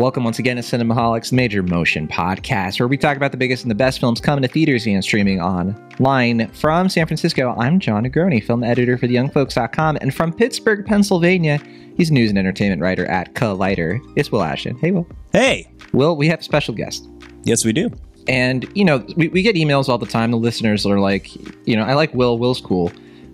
Welcome once again to Cinemaholics Major Motion Podcast, where we talk about the biggest and the best films coming to theaters and streaming online. From San Francisco, I'm John Negroni, film editor for TheYoungFolks.com, and from Pittsburgh, Pennsylvania, he's news and entertainment writer at Collider. It's Will Ashton. Hey, Will. Hey. Will, we have a special guest. Yes, we do. And, you know, we, we get emails all the time. The listeners are like, you know, I like Will. Will's cool.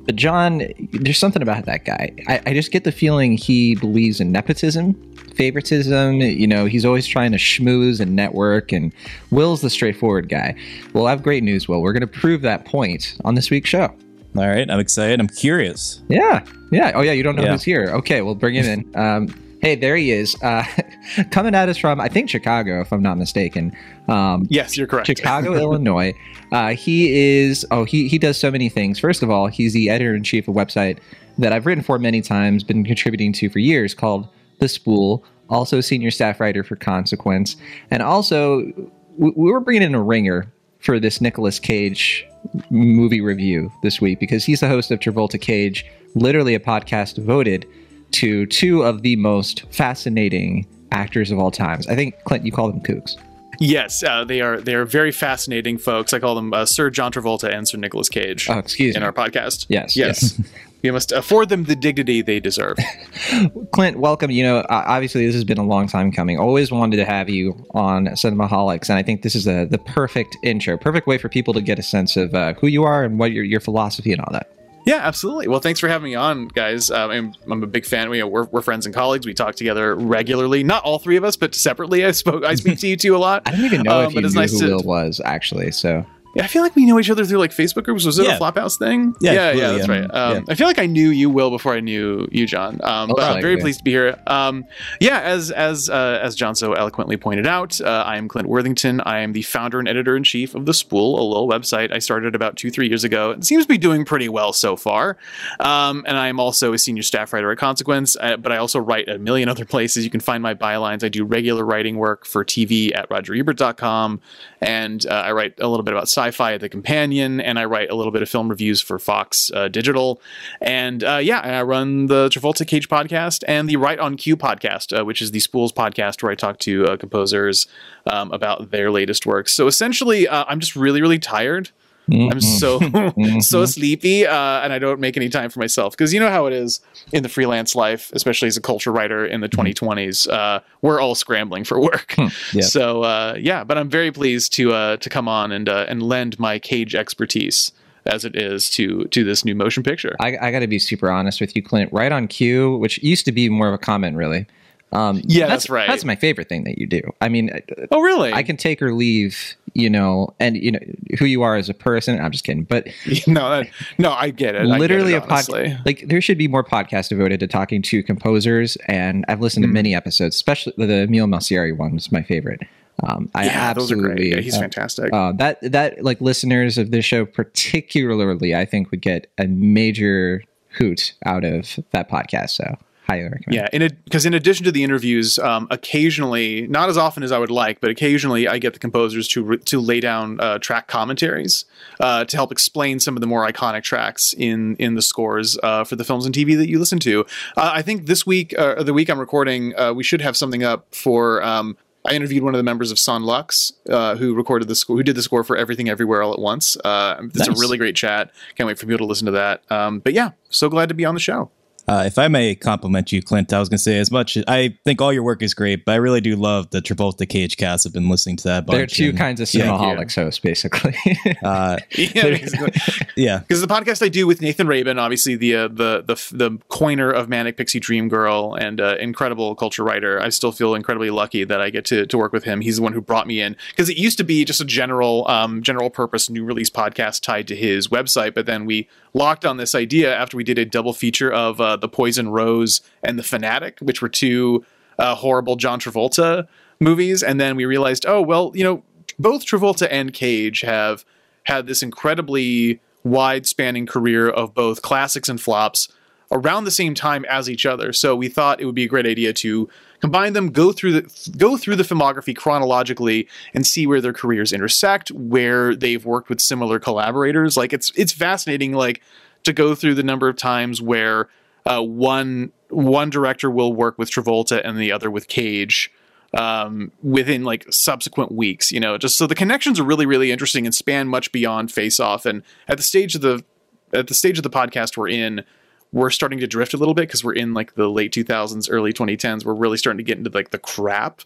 But John, there's something about that guy. I, I just get the feeling he believes in nepotism, favoritism. You know, he's always trying to schmooze and network, and Will's the straightforward guy. Well, I have great news, Will. We're going to prove that point on this week's show. All right, I'm excited. I'm curious. Yeah, yeah. Oh, yeah. You don't know yeah. who's here. Okay, we'll bring him in. Um, hey, there he is, uh, coming at us from I think Chicago, if I'm not mistaken. Um, yes, you're correct. Chicago, Illinois. Uh, he is. Oh, he he does so many things. First of all, he's the editor in chief of a website that I've written for many times, been contributing to for years, called The Spool. Also, senior staff writer for Consequence, and also we, we were bringing in a ringer for this Nicolas Cage movie review this week because he's the host of Travolta Cage, literally a podcast devoted to two of the most fascinating actors of all times. I think Clint, you call them kooks. Yes, uh, they are. They are very fascinating folks. I call them uh, Sir John Travolta and Sir Nicholas Cage. Oh, excuse in me. our podcast. Yes, yes. yes. we must afford them the dignity they deserve. Clint, welcome. You know, obviously this has been a long time coming. Always wanted to have you on Cinemaholics, and I think this is a, the perfect intro, perfect way for people to get a sense of uh, who you are and what your your philosophy and all that. Yeah, absolutely. Well, thanks for having me on, guys. Um, I'm, I'm, a big fan. We, we're, we're friends and colleagues. We talk together regularly. Not all three of us, but separately. I spoke. I speak to you two a lot. I don't even know um, if you knew nice who to, Will was actually. So yeah, I feel like we know each other through like Facebook groups. Was it yeah. a Flophouse thing? Yeah, yeah, yeah that's right. Um. I feel like I knew you, Will, before I knew you, John. Um, but I'm very pleased to be here. Um, yeah, as as uh, as John so eloquently pointed out, uh, I am Clint Worthington. I am the founder and editor in chief of the Spool, a little website I started about two three years ago. It seems to be doing pretty well so far. Um, and I am also a senior staff writer at Consequence, uh, but I also write a million other places. You can find my bylines. I do regular writing work for TV at RogerEbert.com, and uh, I write a little bit about sci-fi at the Companion and I write a little bit of film reviews for Fox uh, Digital. And uh, yeah, I run the Travolta Cage podcast and the Right on Cue podcast, uh, which is the Spools podcast where I talk to uh, composers um, about their latest works. So essentially, uh, I'm just really, really tired. Mm-hmm. I'm so mm-hmm. so sleepy, uh, and I don't make any time for myself because you know how it is in the freelance life, especially as a culture writer in the 2020s. Uh, we're all scrambling for work. Hmm. yeah. So uh, yeah, but I'm very pleased to uh, to come on and uh, and lend my cage expertise as it is to to this new motion picture. I, I got to be super honest with you, Clint. Right on cue, which used to be more of a comment, really. Um, yeah, that's, that's, right. That's my favorite thing that you do. I mean, oh really? I can take or leave, you know, and you know who you are as a person. I'm just kidding, but no, no, I get it. Literally get it, a podcast. Like there should be more podcasts devoted to talking to composers, and I've listened mm. to many episodes, especially the Emile Mosseri one is my favorite. Um, I yeah, absolutely, those are great. yeah, he's uh, fantastic. Uh, that that like listeners of this show particularly, I think would get a major hoot out of that podcast. So highly recommend. Yeah, in because in addition to the interviews, um, occasionally, not as often as I would like, but occasionally I get the composers to re- to lay down uh, track commentaries uh, to help explain some of the more iconic tracks in in the scores uh, for the films and TV that you listen to. Uh, I think this week, uh, the week I'm recording, uh, we should have something up for. Um, I interviewed one of the members of Son Lux, who recorded the score, who did the score for Everything Everywhere All at Once. it's nice. a really great chat. Can't wait for people to listen to that. Um, but yeah, so glad to be on the show. Uh, if I may compliment you, Clint, I was going to say as much. I think all your work is great, but I really do love the Travolta Cage cast. I've been listening to that. There are two and, kinds of cinemaholics yeah, hosts, basically. uh, yeah, yeah. Because the podcast I do with Nathan Rabin, obviously the uh, the the the coiner of Manic Pixie Dream Girl and uh, incredible culture writer. I still feel incredibly lucky that I get to to work with him. He's the one who brought me in because it used to be just a general um, general purpose new release podcast tied to his website, but then we locked on this idea after we did a double feature of uh, the Poison Rose and the Fanatic, which were two uh, horrible John Travolta movies, and then we realized, oh well, you know, both Travolta and Cage have had this incredibly wide-spanning career of both classics and flops around the same time as each other. So we thought it would be a great idea to combine them, go through the go through the filmography chronologically, and see where their careers intersect, where they've worked with similar collaborators. Like it's it's fascinating, like to go through the number of times where uh, one one director will work with Travolta and the other with Cage. um, within like subsequent weeks. You know, just so the connections are really really interesting and span much beyond Face Off. And at the stage of the at the stage of the podcast we're in, we're starting to drift a little bit because we're in like the late 2000s early 2010s we're really starting to get into like the crap.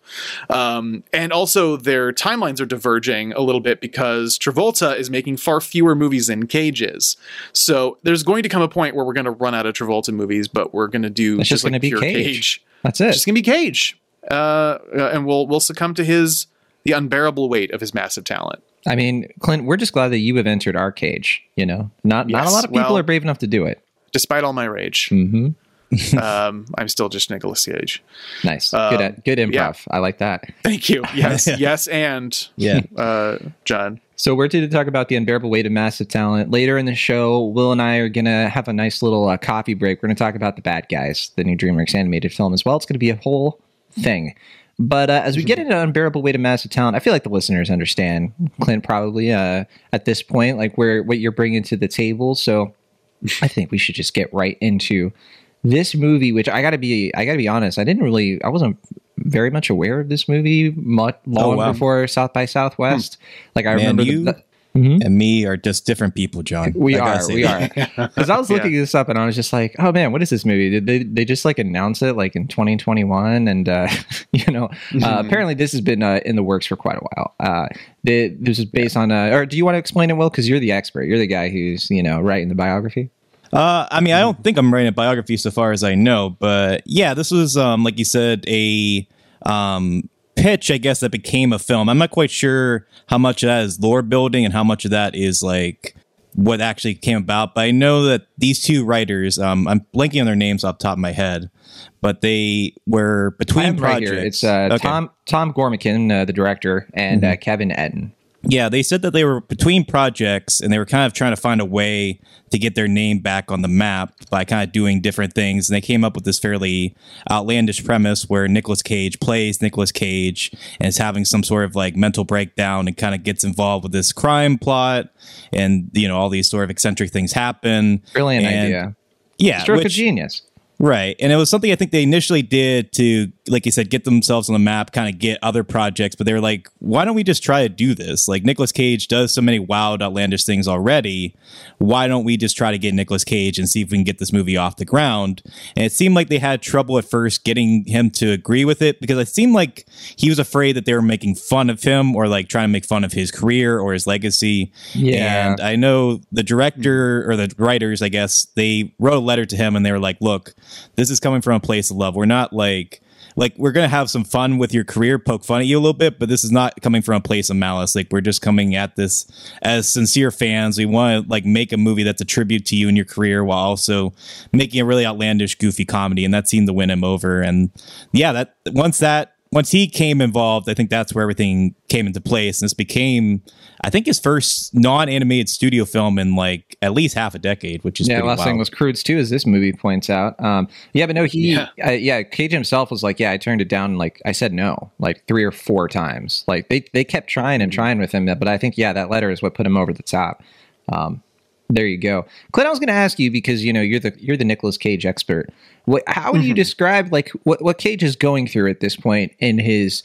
Um, and also their timelines are diverging a little bit because travolta is making far fewer movies than cage is. So there's going to come a point where we're going to run out of travolta movies but we're going to do it's just, just like pure cage. cage. that's it. It's just going to be cage. Uh, and we'll we'll succumb to his the unbearable weight of his massive talent. I mean, Clint, we're just glad that you have entered our cage. You know, not yes, not a lot of people well, are brave enough to do it despite all my rage. Mm-hmm. um, I'm still just Nicolas Cage. Nice, um, good, at, good improv. Yeah. I like that. Thank you. Yes, yes, and yeah, uh, John. So we're here to talk about the unbearable weight of massive talent. Later in the show, Will and I are gonna have a nice little uh, coffee break. We're gonna talk about the Bad Guys, the new DreamWorks animated film as well. It's gonna be a whole thing. But uh, as we get into unbearable weight of massive talent, I feel like the listeners understand Clint probably uh, at this point, like where what you're bringing to the table. So I think we should just get right into this movie, which I gotta be, I gotta be honest, I didn't really, I wasn't very much aware of this movie much long oh, wow. before South by Southwest. Hmm. Like I Man, remember you, the, Mm-hmm. and me are just different people, John. We I are, we are. Because I was looking yeah. this up and I was just like, oh man, what is this movie? Did they they just like announce it like in 2021? And uh, you know, uh, mm-hmm. uh, apparently this has been uh, in the works for quite a while. Uh, they, this is based on, uh, or do you want to explain it, Will? Because you're the expert. You're the guy who's you know writing the biography. Uh, I mean, I don't think I'm writing a biography so far as I know, but yeah, this was um, like you said, a um, pitch, I guess, that became a film. I'm not quite sure how much of that is lore building and how much of that is like what actually came about. But I know that these two writers, um, I'm blanking on their names off the top of my head, but they were between projects. Right it's uh, okay. Tom Tom Gormican, uh, the director, and mm-hmm. uh, Kevin Etten. Yeah, they said that they were between projects and they were kind of trying to find a way to get their name back on the map by kind of doing different things. And they came up with this fairly outlandish premise where Nicolas Cage plays Nicolas Cage and is having some sort of like mental breakdown and kind of gets involved with this crime plot. And, you know, all these sort of eccentric things happen. Brilliant and, idea. Yeah. Stroke which, of genius. Right. And it was something I think they initially did to, like you said, get themselves on the map, kind of get other projects. But they're like, why don't we just try to do this? Like Nicolas Cage does so many wild, outlandish things already. Why don't we just try to get Nicolas Cage and see if we can get this movie off the ground? And it seemed like they had trouble at first getting him to agree with it because it seemed like he was afraid that they were making fun of him or like trying to make fun of his career or his legacy. Yeah. And I know the director or the writers, I guess, they wrote a letter to him and they were like, look, this is coming from a place of love. We're not like like we're gonna have some fun with your career, poke fun at you a little bit, but this is not coming from a place of malice. Like we're just coming at this as sincere fans. We want to like make a movie that's a tribute to you and your career, while also making a really outlandish, goofy comedy, and that seemed to win him over. And yeah, that once that once he came involved, I think that's where everything came into place. And this became, I think, his first non-animated studio film in like at least half a decade, which is yeah. last wild. thing was Croods too, as this movie points out. Um, yeah, but no, he, yeah. Uh, yeah, Cage himself was like, yeah, I turned it down. Like I said no, like three or four times. Like they they kept trying and trying with him, but I think yeah, that letter is what put him over the top. Um, there you go, Clint. I was going to ask you because you know you're the you're the Nicolas Cage expert. What, how would you mm-hmm. describe like what what Cage is going through at this point in his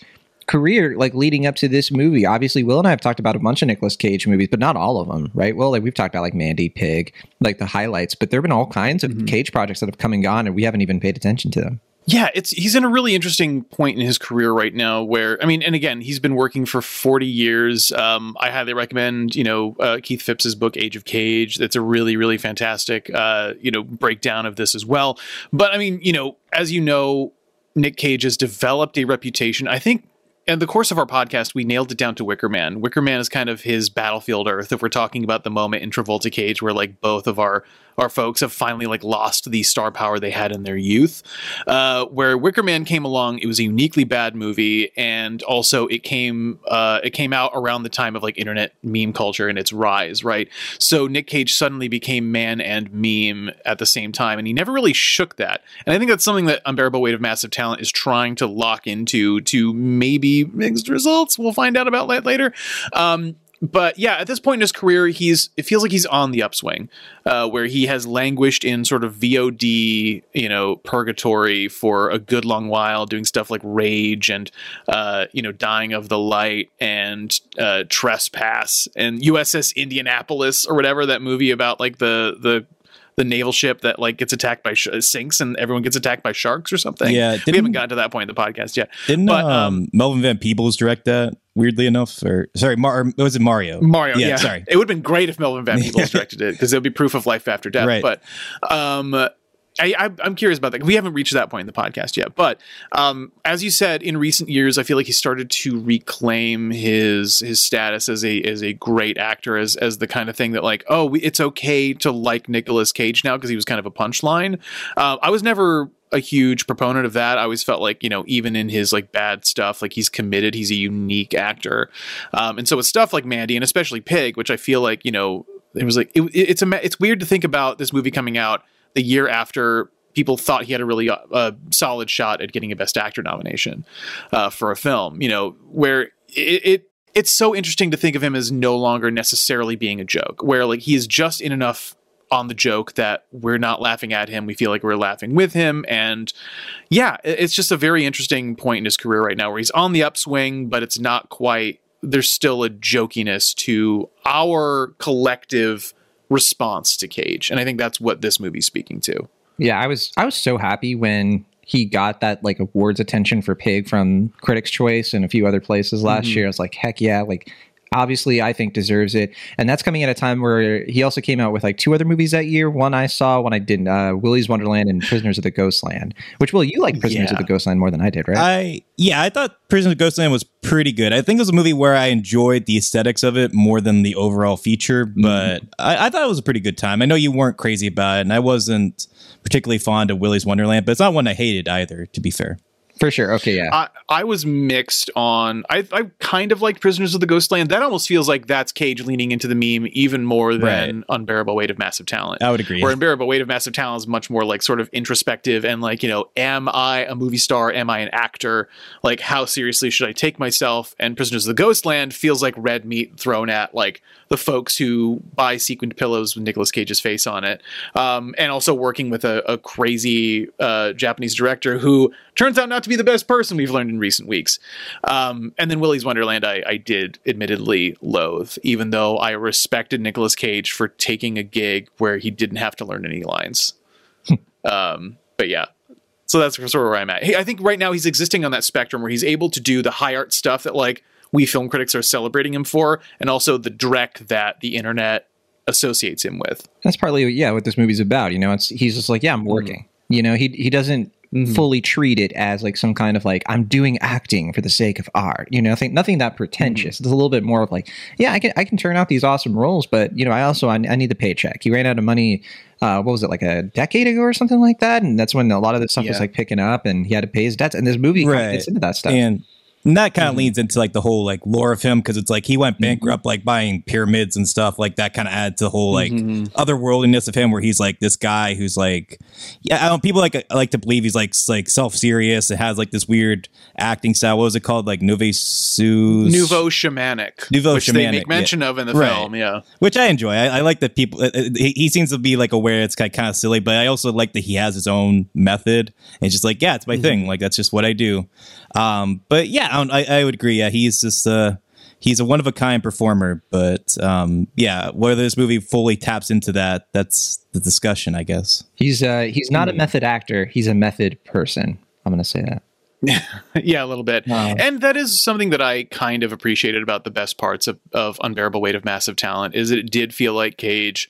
career, like leading up to this movie? Obviously, Will and I have talked about a bunch of Nicolas Cage movies, but not all of them, right? Well, like we've talked about like Mandy Pig, like the highlights, but there have been all kinds of mm-hmm. Cage projects that have come and gone, and we haven't even paid attention to them. Yeah, it's he's in a really interesting point in his career right now where I mean, and again, he's been working for 40 years. Um, I highly recommend, you know, uh, Keith Phipps's book Age of Cage. That's a really really fantastic uh, you know, breakdown of this as well. But I mean, you know, as you know, Nick Cage has developed a reputation. I think in the course of our podcast, we nailed it down to Wicker Man. Wicker Man is kind of his battlefield Earth. If we're talking about the moment in Travolta Cage where like both of our our folks have finally like lost the star power they had in their youth. Uh, where Wicker Man came along, it was a uniquely bad movie, and also it came uh, it came out around the time of like internet meme culture and its rise, right? So Nick Cage suddenly became man and meme at the same time, and he never really shook that. And I think that's something that Unbearable Weight of Massive Talent is trying to lock into to maybe mixed results. We'll find out about that later. Um, but yeah, at this point in his career, he's it feels like he's on the upswing, uh, where he has languished in sort of VOD, you know, purgatory for a good long while, doing stuff like Rage and uh, you know, Dying of the Light and uh, Trespass and USS Indianapolis or whatever that movie about like the the the naval ship that like gets attacked by sh- sinks and everyone gets attacked by sharks or something. Yeah, we haven't gotten to that point in the podcast yet. Didn't but, um, um, Melvin Van Peebles direct that? Weirdly enough, or sorry, Mar- was it Mario? Mario, yeah, yeah. Sorry, it would have been great if Melvin Van Peebles directed it because it would be proof of life after death. Right. But um, I, am curious about that. We haven't reached that point in the podcast yet, but um, as you said, in recent years, I feel like he started to reclaim his his status as a as a great actor, as as the kind of thing that like, oh, it's okay to like Nicolas Cage now because he was kind of a punchline. Uh, I was never a huge proponent of that. I always felt like you know, even in his like bad stuff, like he's committed. He's a unique actor, um, and so with stuff like Mandy and especially Pig, which I feel like you know, it was like it, it's a it's weird to think about this movie coming out the year after people thought he had a really uh, solid shot at getting a Best Actor nomination uh, for a film. You know, where it, it it's so interesting to think of him as no longer necessarily being a joke, where like he is just in enough on the joke that we're not laughing at him. We feel like we're laughing with him. And yeah, it's just a very interesting point in his career right now where he's on the upswing, but it's not quite, there's still a jokiness to our collective response to Cage. And I think that's what this movie's speaking to. Yeah, I was I was so happy when he got that like awards attention for Pig from Critics' Choice and a few other places last mm-hmm. year. I was like, heck yeah, like obviously I think deserves it. And that's coming at a time where he also came out with like two other movies that year. One I saw, one I didn't. Uh, Willy's Wonderland and Prisoners of the Ghostland. Which Will you like Prisoners yeah. of the Ghostland more than I did, right? I yeah, I thought Prisoners of Ghostland was pretty good. I think it was a movie where I enjoyed the aesthetics of it more than the overall feature, mm-hmm. but mm-hmm. I, I thought it was a pretty good time. I know you weren't crazy about it, and I wasn't particularly fond of Willy's Wonderland, but it's not one I hated either, to be fair. For sure. Okay, yeah. I, I was mixed on. I, I kind of like Prisoners of the Ghostland. That almost feels like that's Cage leaning into the meme even more than right. Unbearable Weight of Massive Talent. I would agree. Where Unbearable Weight of Massive Talent is much more like sort of introspective and like, you know, am I a movie star? Am I an actor? Like, how seriously should I take myself? And Prisoners of the Ghostland feels like red meat thrown at like the folks who buy sequined pillows with Nicolas Cage's face on it, um, and also working with a, a crazy uh, Japanese director who turns out not to be the best person we've learned in recent weeks. Um, and then Willy's Wonderland, I, I, did admittedly loathe, even though I respected Nicolas Cage for taking a gig where he didn't have to learn any lines. um, but yeah, so that's sort of where I'm at. I think right now he's existing on that spectrum where he's able to do the high art stuff that like we film critics are celebrating him for, and also the dreck that the internet associates him with. That's partly yeah what this movie's about. You know, it's he's just like yeah I'm mm-hmm. working. Mm. You know, he he doesn't mm-hmm. fully treat it as like some kind of like I'm doing acting for the sake of art. You know, I think nothing that pretentious. Mm-hmm. It's a little bit more of like yeah I can I can turn out these awesome roles, but you know I also I, I need the paycheck. He ran out of money. Uh, what was it like a decade ago or something like that? And that's when a lot of this stuff yeah. was like picking up, and he had to pay his debts. And this movie right. gets into that stuff. And and that kind of mm-hmm. leads into like the whole like lore of him because it's like he went mm-hmm. bankrupt mm-hmm. like buying pyramids and stuff like that kind of adds to the whole like mm-hmm. otherworldliness of him where he's like this guy who's like yeah I don't, people like like to believe he's like like self serious it has like this weird acting style what was it called like nouveau sous nouveau shamanic nouveau which shamanic, they make mention yeah. of in the right. film yeah which I enjoy I, I like that people uh, uh he, he, seems to be like aware it's kind of silly but I also like that he has his own method and it's just like yeah it's my mm-hmm. thing like that's just what I do um, but yeah, I, I, would agree. Yeah, he's just uh, he's a one of a kind performer. But um, yeah, whether this movie fully taps into that, that's the discussion, I guess. He's uh, he's not a hmm. method actor. He's a method person. I'm going to say that. yeah, a little bit. And that is something that I kind of appreciated about the best parts of, of Unbearable Weight of Massive Talent is that it did feel like Cage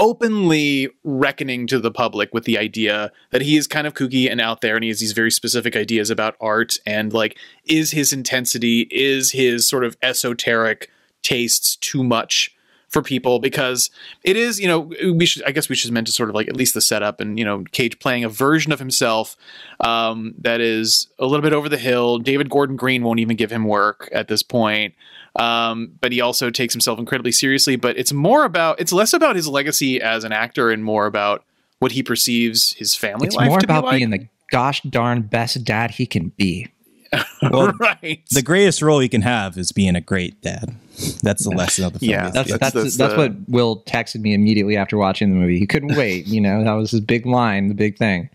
openly reckoning to the public with the idea that he is kind of kooky and out there and he has these very specific ideas about art and like is his intensity is his sort of esoteric tastes too much for people? Because it is you know we should i guess we should meant to sort of like at least the setup and you know cage playing a version of himself um, that is a little bit over the hill. David gordon green won't even give him work at this point um, but he also takes himself incredibly seriously. But it's more about it's less about his legacy as an actor and more about what he perceives his family it's life more to about be like. being the gosh darn best dad he can be. Well, right. The greatest role you can have is being a great dad. That's the lesson of the film. Yeah, that's that's that's, that's, what Will texted me immediately after watching the movie. He couldn't wait. You know, that was his big line, the big thing.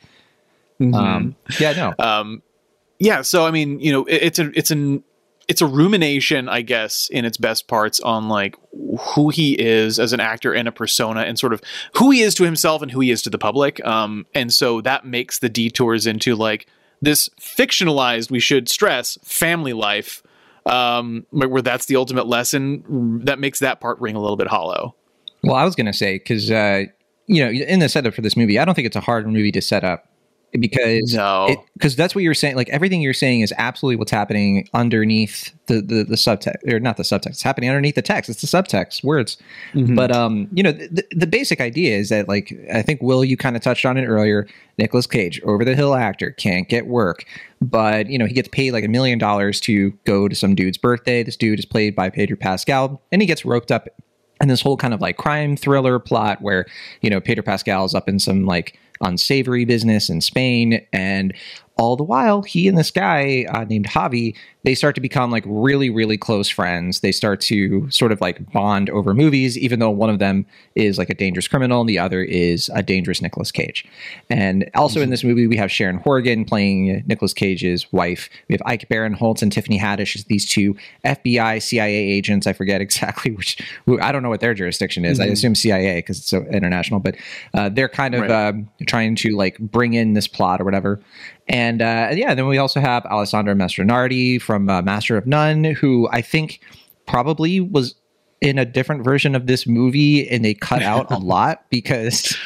Mm-hmm. Um, yeah, no. Um, yeah. So I mean, you know, it, it's a it's an it's a rumination, I guess, in its best parts on like who he is as an actor and a persona, and sort of who he is to himself and who he is to the public. Um, and so that makes the detours into like this fictionalized, we should stress, family life, um, where that's the ultimate lesson. That makes that part ring a little bit hollow. Well, I was to say because uh, you know, in the setup for this movie, I don't think it's a hard movie to set up because no because that's what you're saying like everything you're saying is absolutely what's happening underneath the the, the subtext or not the subtext it's happening underneath the text it's the subtext words mm-hmm. but um you know the, the basic idea is that like i think will you kind of touched on it earlier Nicolas Cage over the hill actor can't get work but you know he gets paid like a million dollars to go to some dude's birthday this dude is played by Pedro Pascal and he gets roped up in this whole kind of like crime thriller plot where you know Pedro Pascal is up in some like unsavory business in Spain. And all the while, he and this guy uh, named Javi they start to become like really, really close friends. They start to sort of like bond over movies, even though one of them is like a dangerous criminal and the other is a dangerous nicholas Cage. And also in this movie, we have Sharon Horgan playing nicholas Cage's wife. We have Ike Barinholtz and Tiffany Haddish as these two FBI, CIA agents. I forget exactly which, I don't know what their jurisdiction is. Mm-hmm. I assume CIA because it's so international, but uh, they're kind of right. uh, trying to like bring in this plot or whatever. And uh, yeah, then we also have Alessandro Mastronardi from uh, Master of None, who I think probably was in a different version of this movie and they cut out a lot because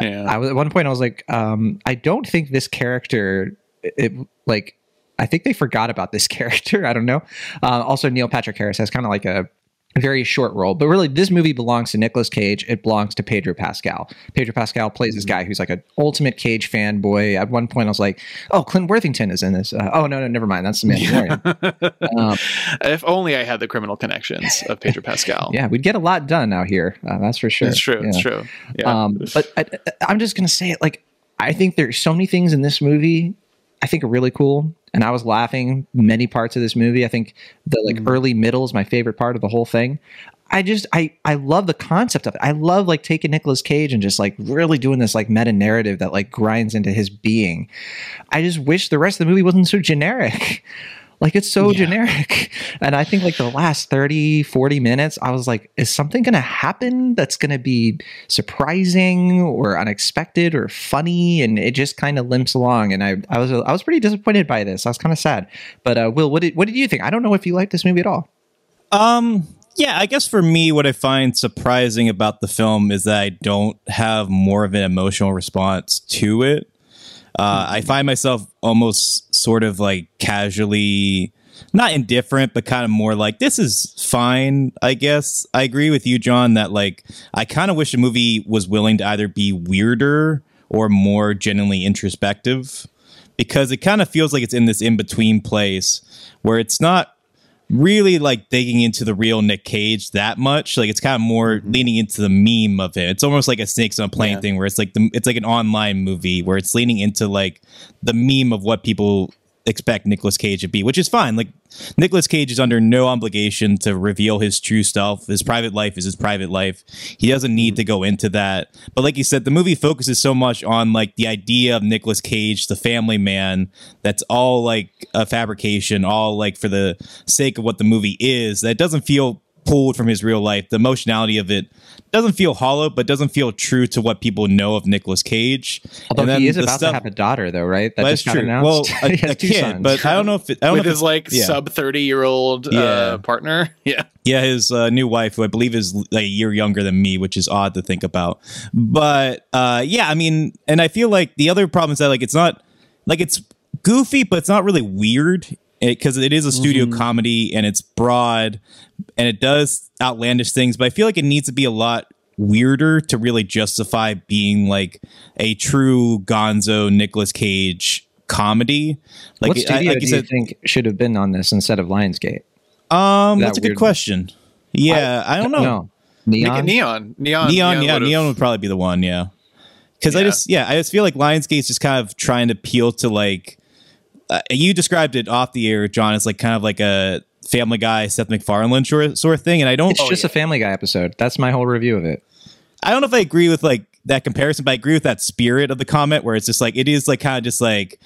yeah. I, was at one point I was like, um, I don't think this character, it, like, I think they forgot about this character. I don't know. Uh, also, Neil Patrick Harris has kind of like a very short role. But really, this movie belongs to Nicolas Cage. It belongs to Pedro Pascal. Pedro Pascal plays this guy who's like an ultimate Cage fanboy. At one point, I was like, "Oh, Clint Worthington is in this." Uh, oh no, no, never mind. That's the Mandalorian. um, if only I had the criminal connections of Pedro Pascal. yeah, we'd get a lot done out here. Uh, that's for sure. It's true. Yeah. It's true. Yeah. Um, but I, I'm just gonna say it. Like, I think there's so many things in this movie I think are really cool and I was laughing many parts of this movie. I think the like mm. early middle is my favorite part of the whole thing. I just I I love the concept of it. I love like taking Nicolas Cage and just like really doing this like meta narrative that like grinds into his being. I just wish the rest of the movie wasn't so generic. Like it's so yeah. generic. And I think like the last 30, 40 minutes, I was like, is something going to happen that's going to be surprising or unexpected or funny? And it just kind of limps along. And I, I was, I was pretty disappointed by this. I was kind of sad. But uh, Will, what did, what did you think? I don't know if you liked this movie at all. Um, yeah, I guess for me, what I find surprising about the film is that I don't have more of an emotional response to it. Uh, I find myself almost sort of like casually, not indifferent, but kind of more like this is fine. I guess I agree with you, John, that like I kind of wish the movie was willing to either be weirder or more genuinely introspective because it kind of feels like it's in this in between place where it's not really like digging into the real Nick Cage that much. Like it's kind of more mm-hmm. leaning into the meme of it. It's almost like a snakes on a plane yeah. thing where it's like the it's like an online movie where it's leaning into like the meme of what people expect Nicolas Cage to be, which is fine. Like Nicolas Cage is under no obligation to reveal his true self. His private life is his private life. He doesn't need to go into that. But like you said, the movie focuses so much on like the idea of Nicolas Cage, the family man, that's all like a fabrication, all like for the sake of what the movie is, that doesn't feel pulled from his real life. The emotionality of it doesn't feel hollow, but doesn't feel true to what people know of Nicolas Cage. Although he is about stuff, to have a daughter, though, right? That just true. Well, a, a kid, but I don't know if it, I don't with know his like yeah. sub thirty year old uh, yeah. uh, partner. Yeah, yeah, his uh, new wife, who I believe is like a year younger than me, which is odd to think about. But uh, yeah, I mean, and I feel like the other problem is that like it's not like it's goofy, but it's not really weird because it, it is a studio mm-hmm. comedy and it's broad and it does outlandish things, but I feel like it needs to be a lot weirder to really justify being like a true Gonzo Nicolas Cage comedy. Like, what studio I, like do you, said, think should have been on this instead of Lionsgate? Um, that that's a good question. Yeah, I, I don't know. No. Neon? neon, neon, neon, yeah, neon would probably be the one. Yeah, because yeah. I just, yeah, I just feel like Lionsgate's just kind of trying to appeal to like uh, you described it off the air, John, as like kind of like a Family Guy, Seth MacFarlane sort sort of thing, and I don't. It's just yeah. a Family Guy episode. That's my whole review of it. I don't know if I agree with like that comparison, but I agree with that spirit of the comment where it's just like it is like kind of just like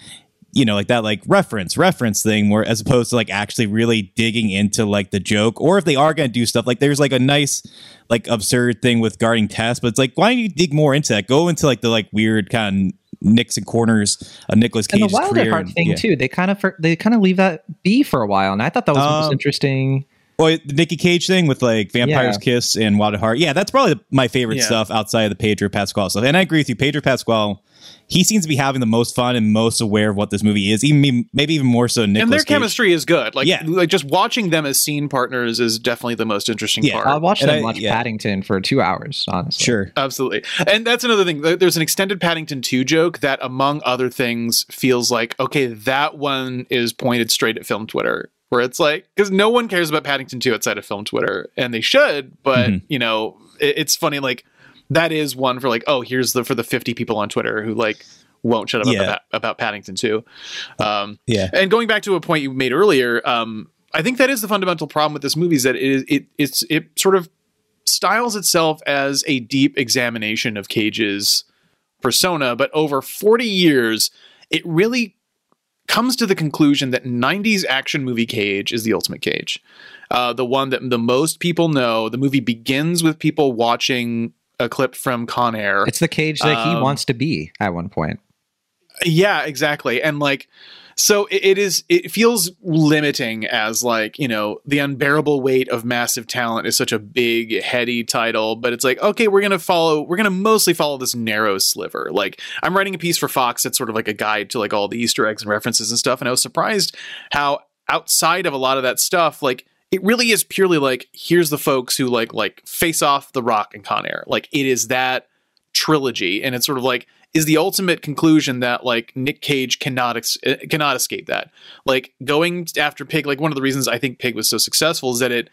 you know like that like reference reference thing where as opposed to like actually really digging into like the joke or if they are going to do stuff like there's like a nice like absurd thing with guarding Tess but it's like why don't you dig more into that go into like the like weird kind of nicks and corners of Nicolas Cage's and the Wilder career. Heart thing yeah. too. They kind of they kind of leave that be for a while, and I thought that was um, interesting. Well, the Nicky Cage thing with like Vampire's yeah. Kiss and Wild at Heart. Yeah, that's probably my favorite yeah. stuff outside of the Pedro Pascal stuff. And I agree with you. Pedro Pascal, he seems to be having the most fun and most aware of what this movie is. Even maybe even more so. Nicolas and their Cage. chemistry is good. Like yeah. like just watching them as scene partners is definitely the most interesting yeah. part. I watched them I, watch yeah. Paddington for two hours. Honestly, sure, absolutely. And that's another thing. There's an extended Paddington two joke that, among other things, feels like okay, that one is pointed straight at film Twitter where it's like because no one cares about Paddington 2 outside of film Twitter, and they should, but mm-hmm. you know, it, it's funny like that is one for like, oh, here's the for the 50 people on Twitter who like won't shut up yeah. about, about Paddington 2. Um, yeah. And going back to a point you made earlier, um, I think that is the fundamental problem with this movie is that it is it it's it sort of styles itself as a deep examination of Cage's persona, but over 40 years, it really comes to the conclusion that 90s action movie Cage is the ultimate Cage. Uh, the one that the most people know. The movie begins with people watching a clip from Con Air. It's the Cage that um, he wants to be at one point. Yeah, exactly. And like so it, it is it feels limiting as like you know the unbearable weight of massive talent is such a big heady title but it's like okay we're gonna follow we're gonna mostly follow this narrow sliver like i'm writing a piece for fox that's sort of like a guide to like all the easter eggs and references and stuff and i was surprised how outside of a lot of that stuff like it really is purely like here's the folks who like like face off the rock and con air like it is that trilogy and it's sort of like is the ultimate conclusion that like Nick Cage cannot ex- uh, cannot escape that. Like going after Pig, like one of the reasons I think Pig was so successful is that it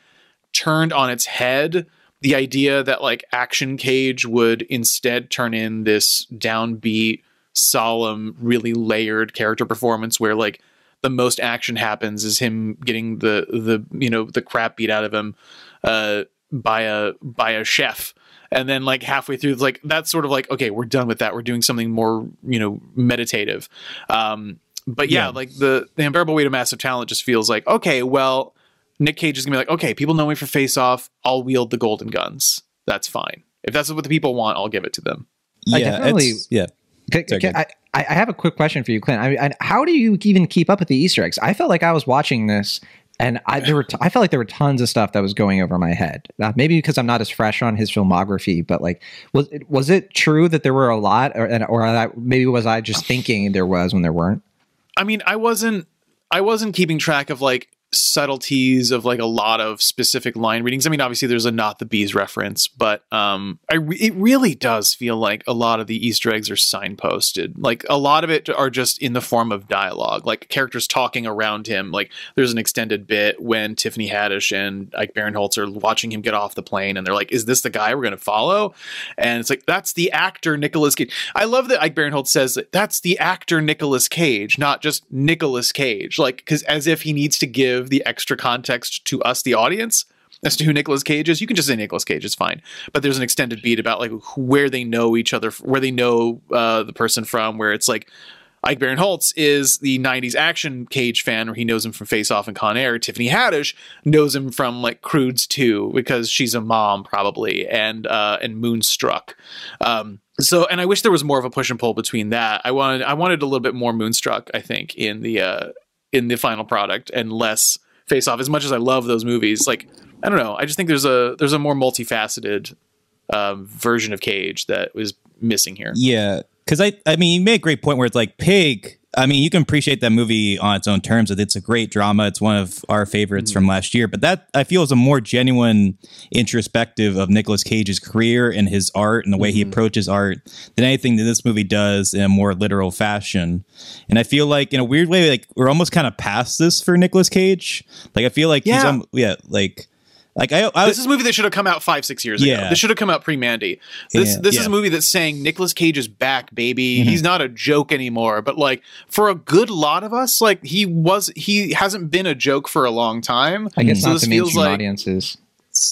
turned on its head the idea that like Action Cage would instead turn in this downbeat, solemn, really layered character performance where like the most action happens is him getting the the you know the crap beat out of him uh, by a by a chef. And then like halfway through like that's sort of like okay we're done with that. We're doing something more you know meditative. Um but yeah, yeah. like the the unbearable weight of massive talent just feels like okay well nick cage is gonna be like okay people know me for face off. I'll wield the golden guns. That's fine. If that's what the people want i'll give it to them. Yeah I definitely yeah. I, I have a quick question for you, Clint. I mean, how do you even keep up with the Easter eggs? I felt like I was watching this and I there were t- I felt like there were tons of stuff that was going over my head. Uh, maybe because I'm not as fresh on his filmography, but like was it, was it true that there were a lot, or or I, maybe was I just thinking there was when there weren't? I mean, I wasn't I wasn't keeping track of like subtleties of like a lot of specific line readings. I mean, obviously there's a not the bees reference, but um, I re- it really does feel like a lot of the Easter eggs are signposted. Like a lot of it are just in the form of dialogue, like characters talking around him. Like there's an extended bit when Tiffany Haddish and Ike Barinholtz are watching him get off the plane, and they're like, "Is this the guy we're going to follow?" And it's like that's the actor Nicolas Cage. I love that Ike Barinholtz says that that's the actor Nicolas Cage, not just Nicolas Cage, like because as if he needs to give give the extra context to us, the audience, as to who Nicolas Cage is. You can just say Nicolas Cage, it's fine. But there's an extended beat about like where they know each other, where they know uh, the person from, where it's like Ike Barinholtz is the 90s action Cage fan, where he knows him from Face Off and Con Air. Tiffany Haddish knows him from like Croods 2 because she's a mom probably, and uh, and Moonstruck. Um, so, and I wish there was more of a push and pull between that. I wanted I wanted a little bit more Moonstruck. I think in the uh, in the final product and less face off as much as i love those movies like i don't know. I just think there's a there's a more multifaceted um, version of cage that was missing here. Yeah because i i mean you made a great point where it's like pig I mean, you can appreciate that movie on its own terms. It's a great drama. It's one of our favorites mm-hmm. from last year. But that I feel is a more genuine introspective of Nicolas Cage's career and his art and the way mm-hmm. he approaches art than anything that this movie does in a more literal fashion. And I feel like, in a weird way, like we're almost kind of past this for Nicolas Cage. Like I feel like yeah. he's, um, yeah, like like I, I, this is a movie that should have come out five, six years Yeah. ago. This should have come out pre Mandy. This Yeah, this yeah. is a movie that's saying Nicolas Cage is back, baby. Mhm. He's not a joke anymore. But like for a good lot of us, like he was, he hasn't been a joke for a long time. I guess Mm. So not this to feels mainstream like- audiences.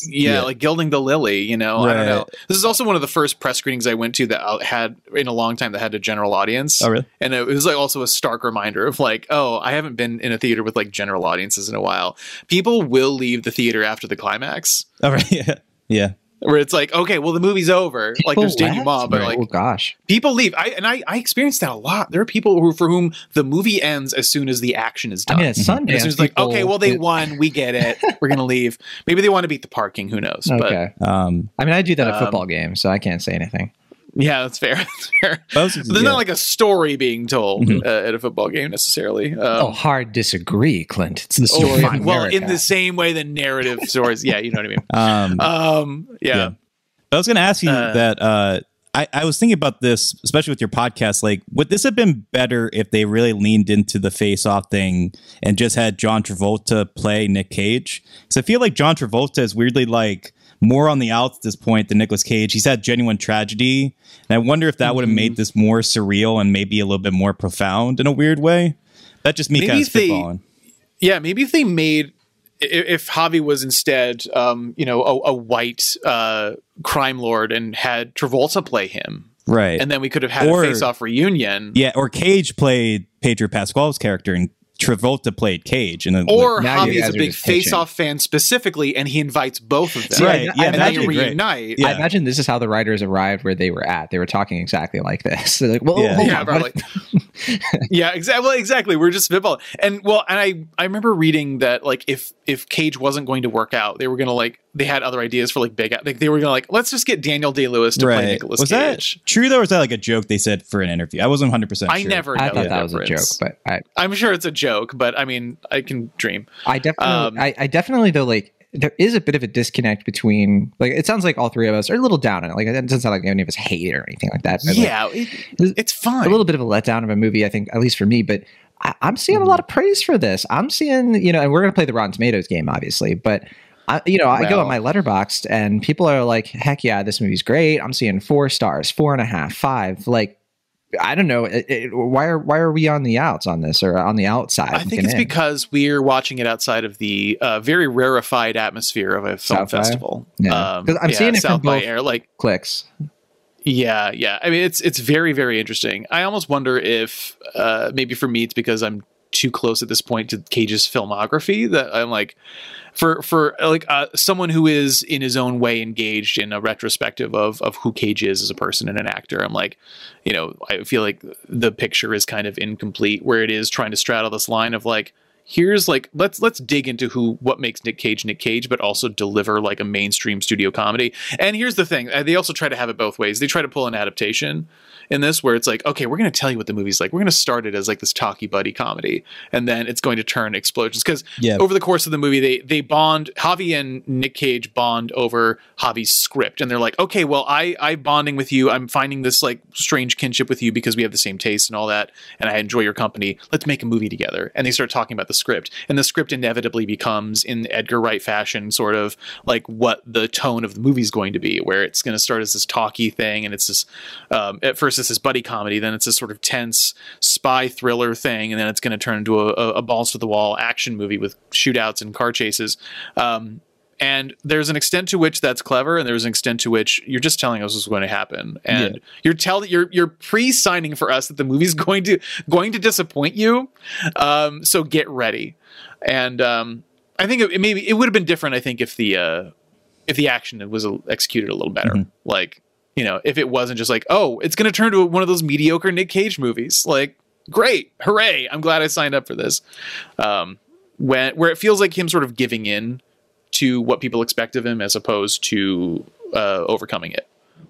Yeah, like gilding the lily. You know, I don't know. This is also one of the first press screenings I went to that I had in a long time that had a general audience. Oh, really? And it was like also a stark reminder of like, oh, I haven't been in a theater with like general audiences in a while. People will leave the theater after the climax, all right, yeah, yeah. Where it's like, okay, well the movie's over. like there's denouement, but like oh gosh, people leave. I and I, I experienced that a lot. There are people who for whom the movie ends as soon as the action is I done. mean, at Sundance, And it's like, okay, well they won, we get it. We're gonna leave. Maybe they want to beat the parking. Who knows? But Okay, Um, I mean, I do that at Um, football games, so I can't say anything. Yeah, that's fair. That's fair. that there's yeah. not like a story being told Mhm. uh, at a football game necessarily. Um, oh, hard disagree, Clint. It's the oh, story. fine. of well, in America. the same way the narrative stories. Yeah, you know what I mean. um, Um, yeah. Yeah. I was going to ask you Uh, that. Uh, I, I was thinking about this, especially with your podcast. Like, would this have been better if they really leaned into the face-off thing and just had John Travolta play Nick Cage? Because I feel like John Travolta is weirdly like more on the outs at this point than Nicolas Cage. He's had genuine tragedy, and I wonder if that would have made Mm-hmm. this more surreal and maybe a little bit more profound in a weird way. That just me Maybe kind of if they- Yeah, maybe if they made i- if Javi was instead, um, you know, a, a white uh, crime lord and had Travolta play him, right? and then we could have had Or- a face-off reunion. yeah, or Cage played Pedro Pascal's character and Travolta played Cage, and then Or Now you Javi is a big face-off fan specifically, and he invites both of them. See, Right, yeah, and that'd they imagine, reunite. Yeah. I imagine this is how the writers arrived where they were at. They were talking exactly like this. They're like, well, Yeah. Yeah, probably. yeah, exactly. Well, exactly. We're just spitballing. And well, and I I remember reading that like if if Cage wasn't going to work out, they were gonna like they had other ideas for like big like they were gonna like let's just get Daniel Day Lewis to play Nicolas was Cage. that true though, or was that like a joke they said for an interview? I wasn't 100 percent I sure. never. I know thought the that was a joke, but I, I'm sure it's a joke. But I mean, I can dream. I definitely, Um, I, I definitely though like there is a bit of a disconnect between like it sounds like all three of us are a little down on it. Like it doesn't sound like any of us hate it or anything like that. but, like, yeah, it, it's fine. a little bit of a letdown of a movie, I think, at least for me. But I, I'm seeing a Mm-hmm. lot of praise for this. I'm seeing, you know, and we're going to play the Rotten Tomatoes game, obviously, but. I, you know, I go on my letterboxd and people are like, heck yeah, this movie's great. I'm seeing four stars, four and a half, five. Like, I don't know. It, it, why are why are we on the outs on this or on the outside? I think it's in? because we're watching it outside of the uh, very rarefied atmosphere of a film South by? festival. Yeah. Um, I'm yeah, seeing it South from both- Air. Like, clicks. yeah, yeah. I mean, it's it's very very interesting. I almost wonder if uh, maybe for me it's because I'm too close at this point to Cage's filmography that I'm like for for like uh, someone who is in his own way engaged in a retrospective of of who Cage is as a person and an actor. I'm like, you know, I feel like the picture is kind of incomplete where it is trying to straddle this line of like here's like let's let's dig into who what makes Nick Cage Nick Cage, but also deliver like a mainstream studio comedy. And here's the thing: uh, they also try to have it both ways. They try to pull an adaptation in this where it's like, okay, we're going to tell you what the movie's like. We're going to start it as like this talky buddy comedy, and then it's going to turn explosions because Yeah. over the course of the movie, they they bond. Javi and Nick Cage bond over Javi's script, and they're like, okay, well, I I bonding with you. I'm finding this like strange kinship with you because we have the same taste and all that, and I enjoy your company. Let's make a movie together. And they start talking about the script, and the script inevitably becomes in Edgar Wright fashion, sort of like what the tone of the movie is going to be, where it's going to start as this talky thing, and it's this um, at first it's this buddy comedy, then it's this sort of tense spy thriller thing, and then it's going to turn into a, a, balls to the wall action movie with shootouts and car chases. Um, and there's an extent to which that's clever, and there's an extent to which you're just telling us what's going to happen, and Yeah. you're telling you're you're pre-signing for us that the movie's going to going to disappoint you. Um, so get ready. And um, I think it, it maybe it would have been different. I think if the uh, if the action was executed a little better, Mhm. like you know, if it wasn't just like, oh, it's going to turn to one of those mediocre Nick Cage movies, like great, hooray! I'm glad I signed up for this. Um, when where it feels like him sort of giving in to what people expect of him as opposed to uh, overcoming it.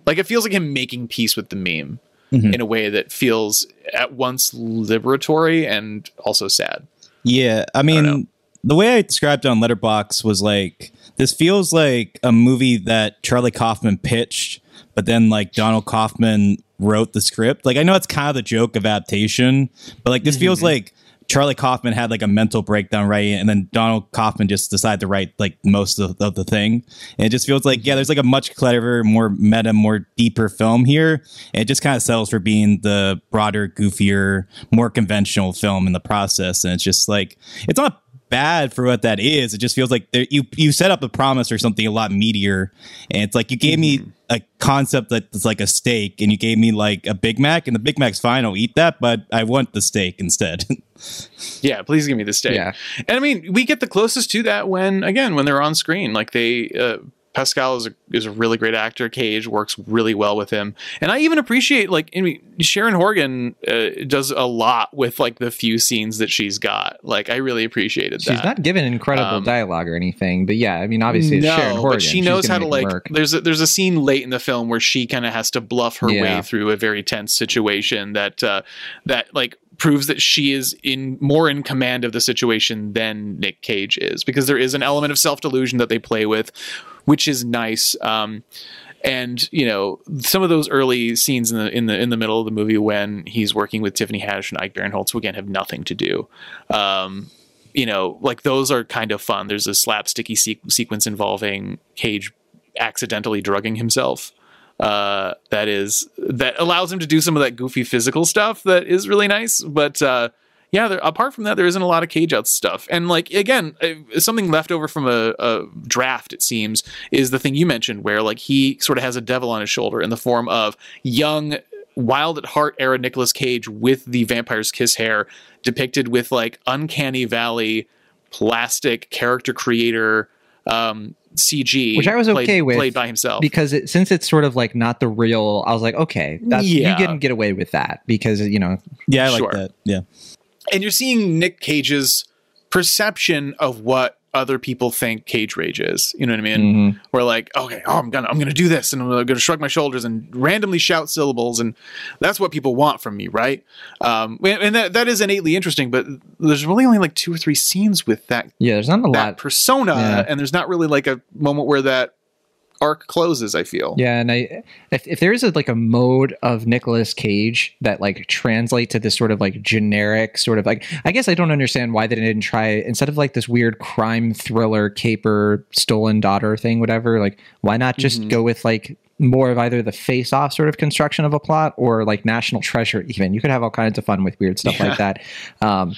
Like it feels like him making peace with the meme Mhm. in a way that feels at once liberatory and also sad. Yeah, I mean, the way I described it on Letterboxd was like this feels like a movie that Charlie Kaufman pitched, but then like Donald Kaufman wrote the script. Like I know it's kind of the joke of adaptation, but like this feels like Charlie Kaufman had like a mental breakdown, right? And then Donald Kaufman just decided to write like most of, of the thing. And it just feels like, yeah, there's like a much cleverer, more meta, more deeper film here. And it just kind of settles for being the broader, goofier, more conventional film in the process. And it's just like, it's not bad for what that is. It just feels like you you set up a promise or something a lot meatier, and it's like you gave mm-hmm. me a concept that's like a steak, and you gave me like a Big Mac, and the Big Mac's fine. I'll eat that, but I want the steak instead. yeah, please give me the steak. Yeah. and I mean, we get the closest to that when again when they're on screen, like they. Uh, Pascal is a, is a really great actor. Cage works really well with him, and I even appreciate like I mean, Sharon Horgan uh, does a lot with like the few scenes that she's got. Like I really appreciated that. she's not given incredible um, dialogue or anything, but yeah, I mean, obviously, no, Sharon Horgan, but she knows how to like. Work. There's a, there's a scene late in the film where she kind of has to bluff her yeah. way through a very tense situation that uh, that like proves that she is in more in command of the situation than Nick Cage is because there is an element of self delusion that they play with which is nice. Um, and you know some of those early scenes in the in the in the middle of the movie when he's working with Tiffany Haddish and Ike Barinholtz, who again have nothing to do. Um, you know, like those are kind of fun. There's a slapsticky se- sequence involving Cage accidentally drugging himself. Uh, that is that allows him to do some of that goofy physical stuff that is really nice, but uh, yeah, there, apart from that, there isn't a lot of cage out stuff. And like again, uh, something left over from a, a, draft, it seems, is the thing you mentioned, where like he sort of has a devil on his shoulder in the form of young, wild at heart era Nicolas Cage with the vampire's kiss hair, depicted with like uncanny valley plastic character creator um, CG, which I was okay played, with, played by himself because it, since it's sort of like not the real, I was like, okay, yeah. you can get away with that because you know, yeah, I like that, yeah and you're seeing Nick Cage's perception of what other people think cage rage is. You know what I mean? Mm-hmm. We're like, okay, oh, I'm gonna I'm gonna do this, and I'm gonna shrug my shoulders and randomly shout syllables, and that's what people want from me, right? Um, and that that is innately interesting, but there's really only like two or three scenes with that. Yeah, there's not a lot persona, yeah. and there's not really like a moment where that arc closes i feel yeah and i if, if there is a, like a mode of Nicolas cage that like translate to this sort of like generic sort of like i guess i don't understand why they didn't try instead of like this weird crime thriller caper stolen daughter thing whatever like why not just mm-hmm. go with like more of either the face off sort of construction of a plot or like national treasure even you could have all kinds of fun with weird stuff yeah. like that um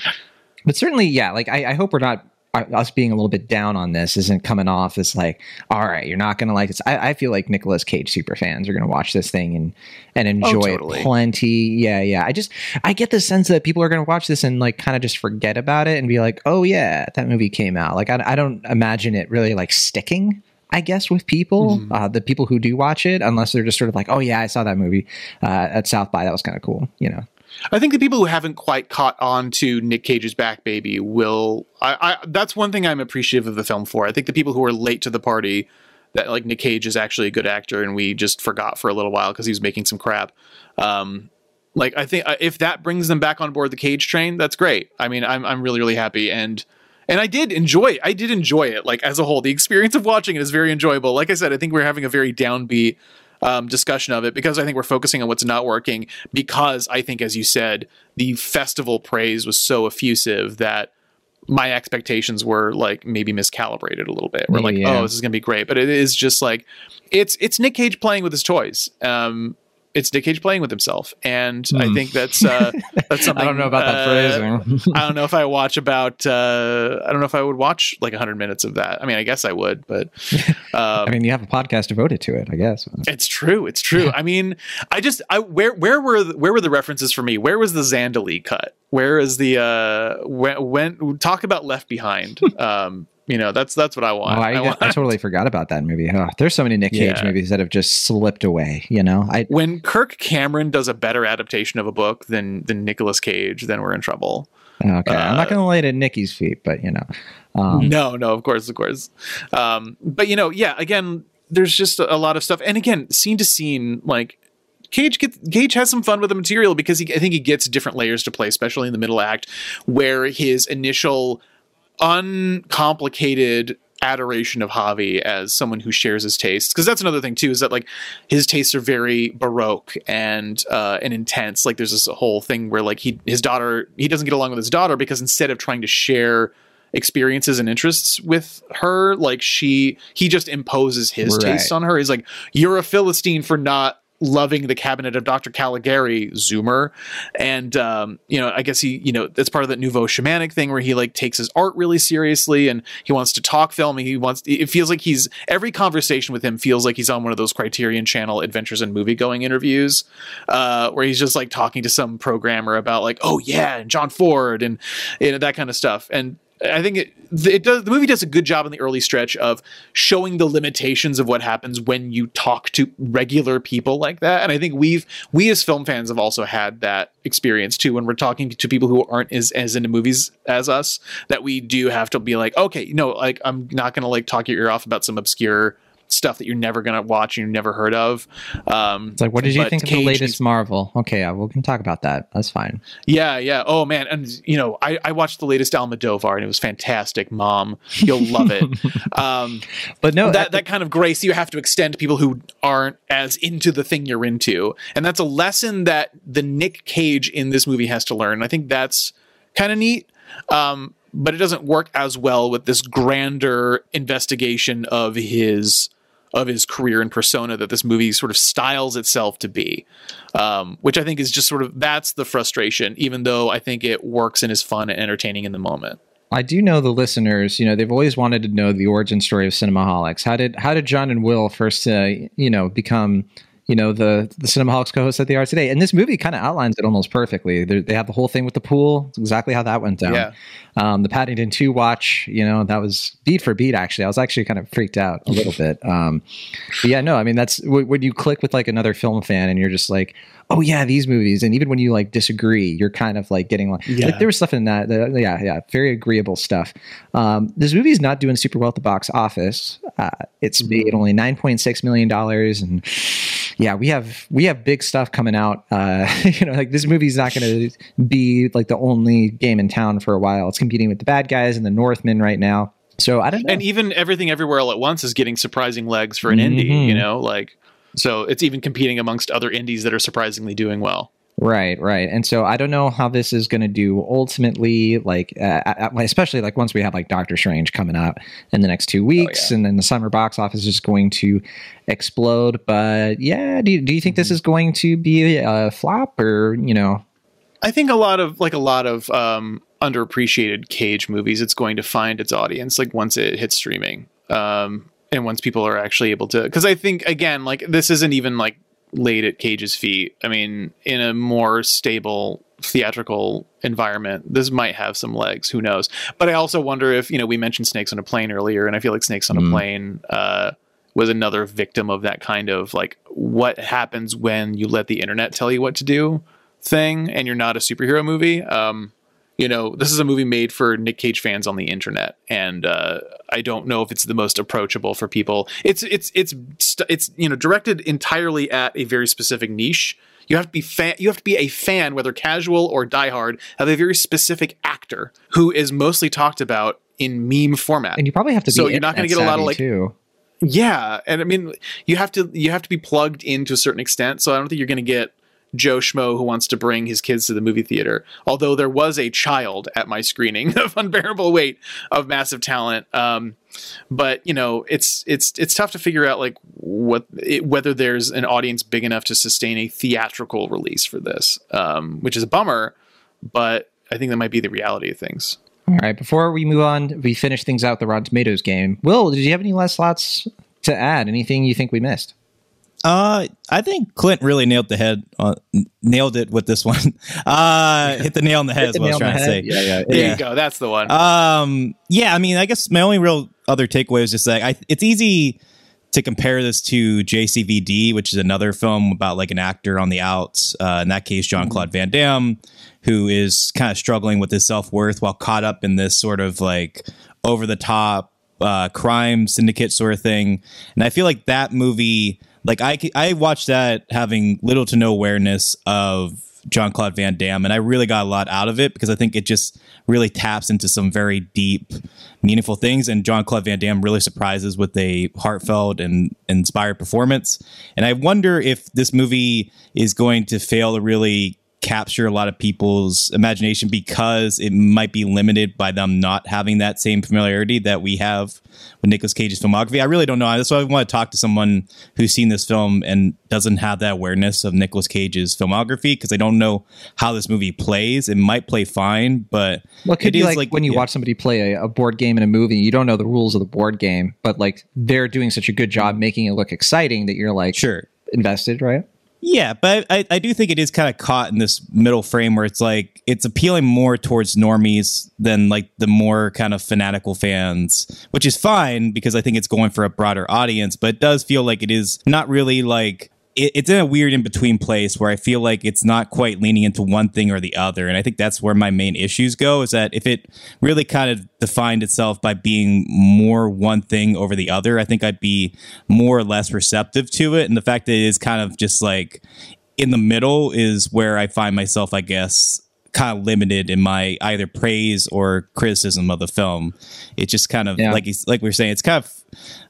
but certainly yeah like I, I hope we're not us being a little bit down on this isn't coming off as like, all right, you're not going to like this. I, I, feel like Nicolas Cage super fans are going to watch this thing and and oh, enjoy oh, totally. it plenty. Yeah, yeah. I just I get the sense that people are going to watch this and like kind of just forget about it and be like, oh yeah, that movie came out. Like I, I don't imagine it really like sticking. I guess with people, mm-hmm. uh, the people who do watch it, unless they're just sort of like, oh yeah, I saw that movie uh, at South by. That was kind of cool, you know. I think the people who haven't quite caught on to Nick Cage's Back Baby will. I, I, that's one thing I'm appreciative of the film for. I think the people who are late to the party, that like Nick Cage is actually a good actor, and we just forgot for a little while because he was making some crap. Um, like I think uh, if that brings them back on board the Cage train, that's great. I mean, I'm I'm really really happy and. And I did enjoy. I did enjoy it, like as a whole. The experience of watching it is very enjoyable. Like I said, I think we're having a very downbeat um, discussion of it because I think we're focusing on what's not working. Because I think, as you said, the festival praise was so effusive that my expectations were like maybe miscalibrated a little bit. We're like, yeah. oh, this is gonna be great, but it is just like it's it's Nick Cage playing with his toys. Um, it's Nick Cage playing with himself, and mm. I hmm. think that's uh, that's something. I don't know about uh, that phrasing. I don't know if I watch about. Uh, I don't know if I would watch like hundred minutes of that. I mean, I guess I would, but um, I mean, you have a podcast devoted to it. I guess it's true. It's true. I mean, I just I where where were the, where were the references for me? Where was the Zandalee cut? Where is the uh when, when talk about Left Behind? Um, you know, that's that's what I want. Oh, I, I, want. I, totally forgot about that movie. Oh, there's so many Nick Cage yeah. movies that have just slipped away. You know, I when Kirk Cameron does a better adaptation of a book than than Nicolas Cage, then we're in trouble. Okay, uh, I'm not uh, going to lay it at Nicky's feet, but you know, um, no, no, of course, of course. Um, but you know, yeah, again, there's just a, a lot of stuff, and again, scene to scene, like Cage gets Cage has some fun with the material because he, I think he gets different layers to play, especially in the middle act, where his initial uncomplicated adoration of Javi as someone who shares his tastes because that's another thing too is that like his tastes are very baroque and uh, and intense. Like there's this whole thing where like he his daughter he doesn't get along with his daughter because instead of trying to share experiences and interests with her like she he just imposes his right. tastes on her he's like you're a philistine for not loving the cabinet of Dr. Caligari, Zoomer. And, um, you know, I guess he, you know, that's part of that nouveau shamanic thing where he like takes his art really seriously and he wants to talk film. He wants, it feels like he's, every conversation with him feels like he's on one of those Criterion Channel adventures and movie going interviews, uh, where he's just like talking to some programmer about like, oh yeah, and John Ford and, you know, that kind of stuff. And, I think it, it does. The movie does a good job in the early stretch of showing the limitations of what happens when you talk to regular people like that. And I think we've we as film fans have also had that experience too when we're talking to people who aren't as as into movies as us. That we do have to be like, okay, know, like I'm not to like talk your ear off about some obscure stuff that you're never gonna watch and you've never heard of. Um, it's like, what did you think Cage of the latest needs- Marvel? Okay, yeah, we can talk about that. That's fine. Yeah, yeah. Oh man, and you know, I, I watched the latest Almodovar and it was fantastic. Mom, you'll love it. um, but no, that that kind of grace you have to extend to people who aren't as into the thing you're into, and that's a lesson that the Nick Cage in this movie has to learn. I think that's kind of neat. Um, but it doesn't work as well with this grander investigation of his of his career and persona that this movie sort of styles itself to be, um, which I think is just sort of that's the frustration, even though I think it works and is fun and entertaining in the moment. I do know the listeners. You know, they've always wanted to know the origin story of Cinemaholics. How did how did John and Will first, uh, you know, become you know the the Cinemaholics co-hosts that they are today. And this movie kind of outlines it almost perfectly. They're, they have the whole thing with the pool. It's exactly how that went down. Yeah. Um, the Paddington Two watch, you know, that was beat for beat. Actually, I was actually kind of freaked out a little bit. Um, yeah, no, I mean that's when you click with like another film fan and you're just like, oh yeah, these movies. And even when you like disagree, you're kind of like getting like, yeah. like there was stuff in that, that, yeah, yeah, very agreeable stuff. Um, this movie is not doing super well at the box office. Uh, it's mm-hmm. made only nine point six million dollars, and yeah, we have we have big stuff coming out. Uh, you know, like this movie's not going to be like the only game in town for a while. It's competing with the bad guys and the Northmen right now. So I don't know. And even everything everywhere all at once is getting surprising legs for an mm-hmm. indie. You know, like so it's even competing amongst other indies that are surprisingly doing well. Right, right. And so I don't know how this is going to do ultimately, like, uh, especially like once we have like Doctor Strange coming up in the next two weeks, oh, yeah. and then the summer box office is going to explode. But yeah, do you, do you think mm-hmm. this is going to be a flop or, you know? I think a lot of, like, a lot of um, underappreciated Cage movies, it's going to find its audience, like, once it hits streaming. Um, and once people are actually able to because i think again like this isn't even like laid at cage's feet. I mean in a more stable theatrical environment this might have some legs who knows? But i also wonder if you know we mentioned snakes on a plane earlier and i feel like snakes on mm. a plane uh, was another victim of that kind of like what happens when you let the internet tell you what to do thing and you're not a superhero movie. Um, you know, this is a movie made for Nick Cage fans on the internet, and uh, I don't know if it's the most approachable for people. It's it's it's it's you know directed entirely at a very specific niche. You have to be fan. You have to be a fan, whether casual or diehard, of a very specific actor who is mostly talked about in meme format. And you probably have to. So you're not going to get a lot of like. Too. Yeah, and I mean, you have to you have to be plugged in to a certain extent. So I don't think you're going to get Joe Schmo who wants to bring his kids to the movie theater. Although there was a child at my screening of Unbearable Weight of Massive Talent. Um, but you know, it's it's it's tough to figure out like what it, whether there's an audience big enough to sustain a theatrical release for this, um, which is a bummer. But I think that might be the reality of things. All right. Before we move on, we finish things out the Rotten Tomatoes game. Will, did you have any last thoughts to add? Anything you think we missed? Uh, I think Clint really nailed the head, uh, nailed it with this one. Uh, hit the nail on the head. is what I was trying to say. Yeah, yeah. There yeah. you go. That's the one. Um, yeah. I mean, I guess my only real other takeaway is just like I, it's easy to compare this to JCVD, which is another film about like an actor on the outs. Uh, in that case, John Claude Van Damme, who is kind of struggling with his self worth while caught up in this sort of like over the top uh, crime syndicate sort of thing. And I feel like that movie like I I watched that having little to no awareness of John Claude Van Damme, and I really got a lot out of it because I think it just really taps into some very deep, meaningful things. And John Claude Van Damme really surprises with a heartfelt and inspired performance. And I wonder if this movie is going to fail to really capture a lot of people's imagination because it might be limited by them not having that same familiarity that we have with Nicolas Cage's filmography. I really don't know. That's why I want to talk to someone who's seen this film and doesn't have that awareness of Nicolas Cage's filmography because I don't know how this movie plays. It might play fine, but well, it could it be like, like, when you yeah. watch somebody play a, a, board game in a movie, you don't know the rules of the board game, but like they're doing such a good job mm-hmm. making it look exciting that you're like sure invested, right? Yeah, but I, I do think it is kind of caught in this middle frame where it's like it's appealing more towards normies than like the more kind of fanatical fans, which is fine because I think it's going for a broader audience, but it does feel like it is not really like it, it's in a weird in between place where I feel like it's not quite leaning into one thing or the other. And I think that's where my main issues go is that if it really kind of defined itself by being more one thing over the other, I think I'd be more or less receptive to it. And the fact that it is kind of just like in the middle is where I find myself, I guess, kind of limited in my either praise or criticism of the film. It's just kind of yeah. like like we were saying, it's kind of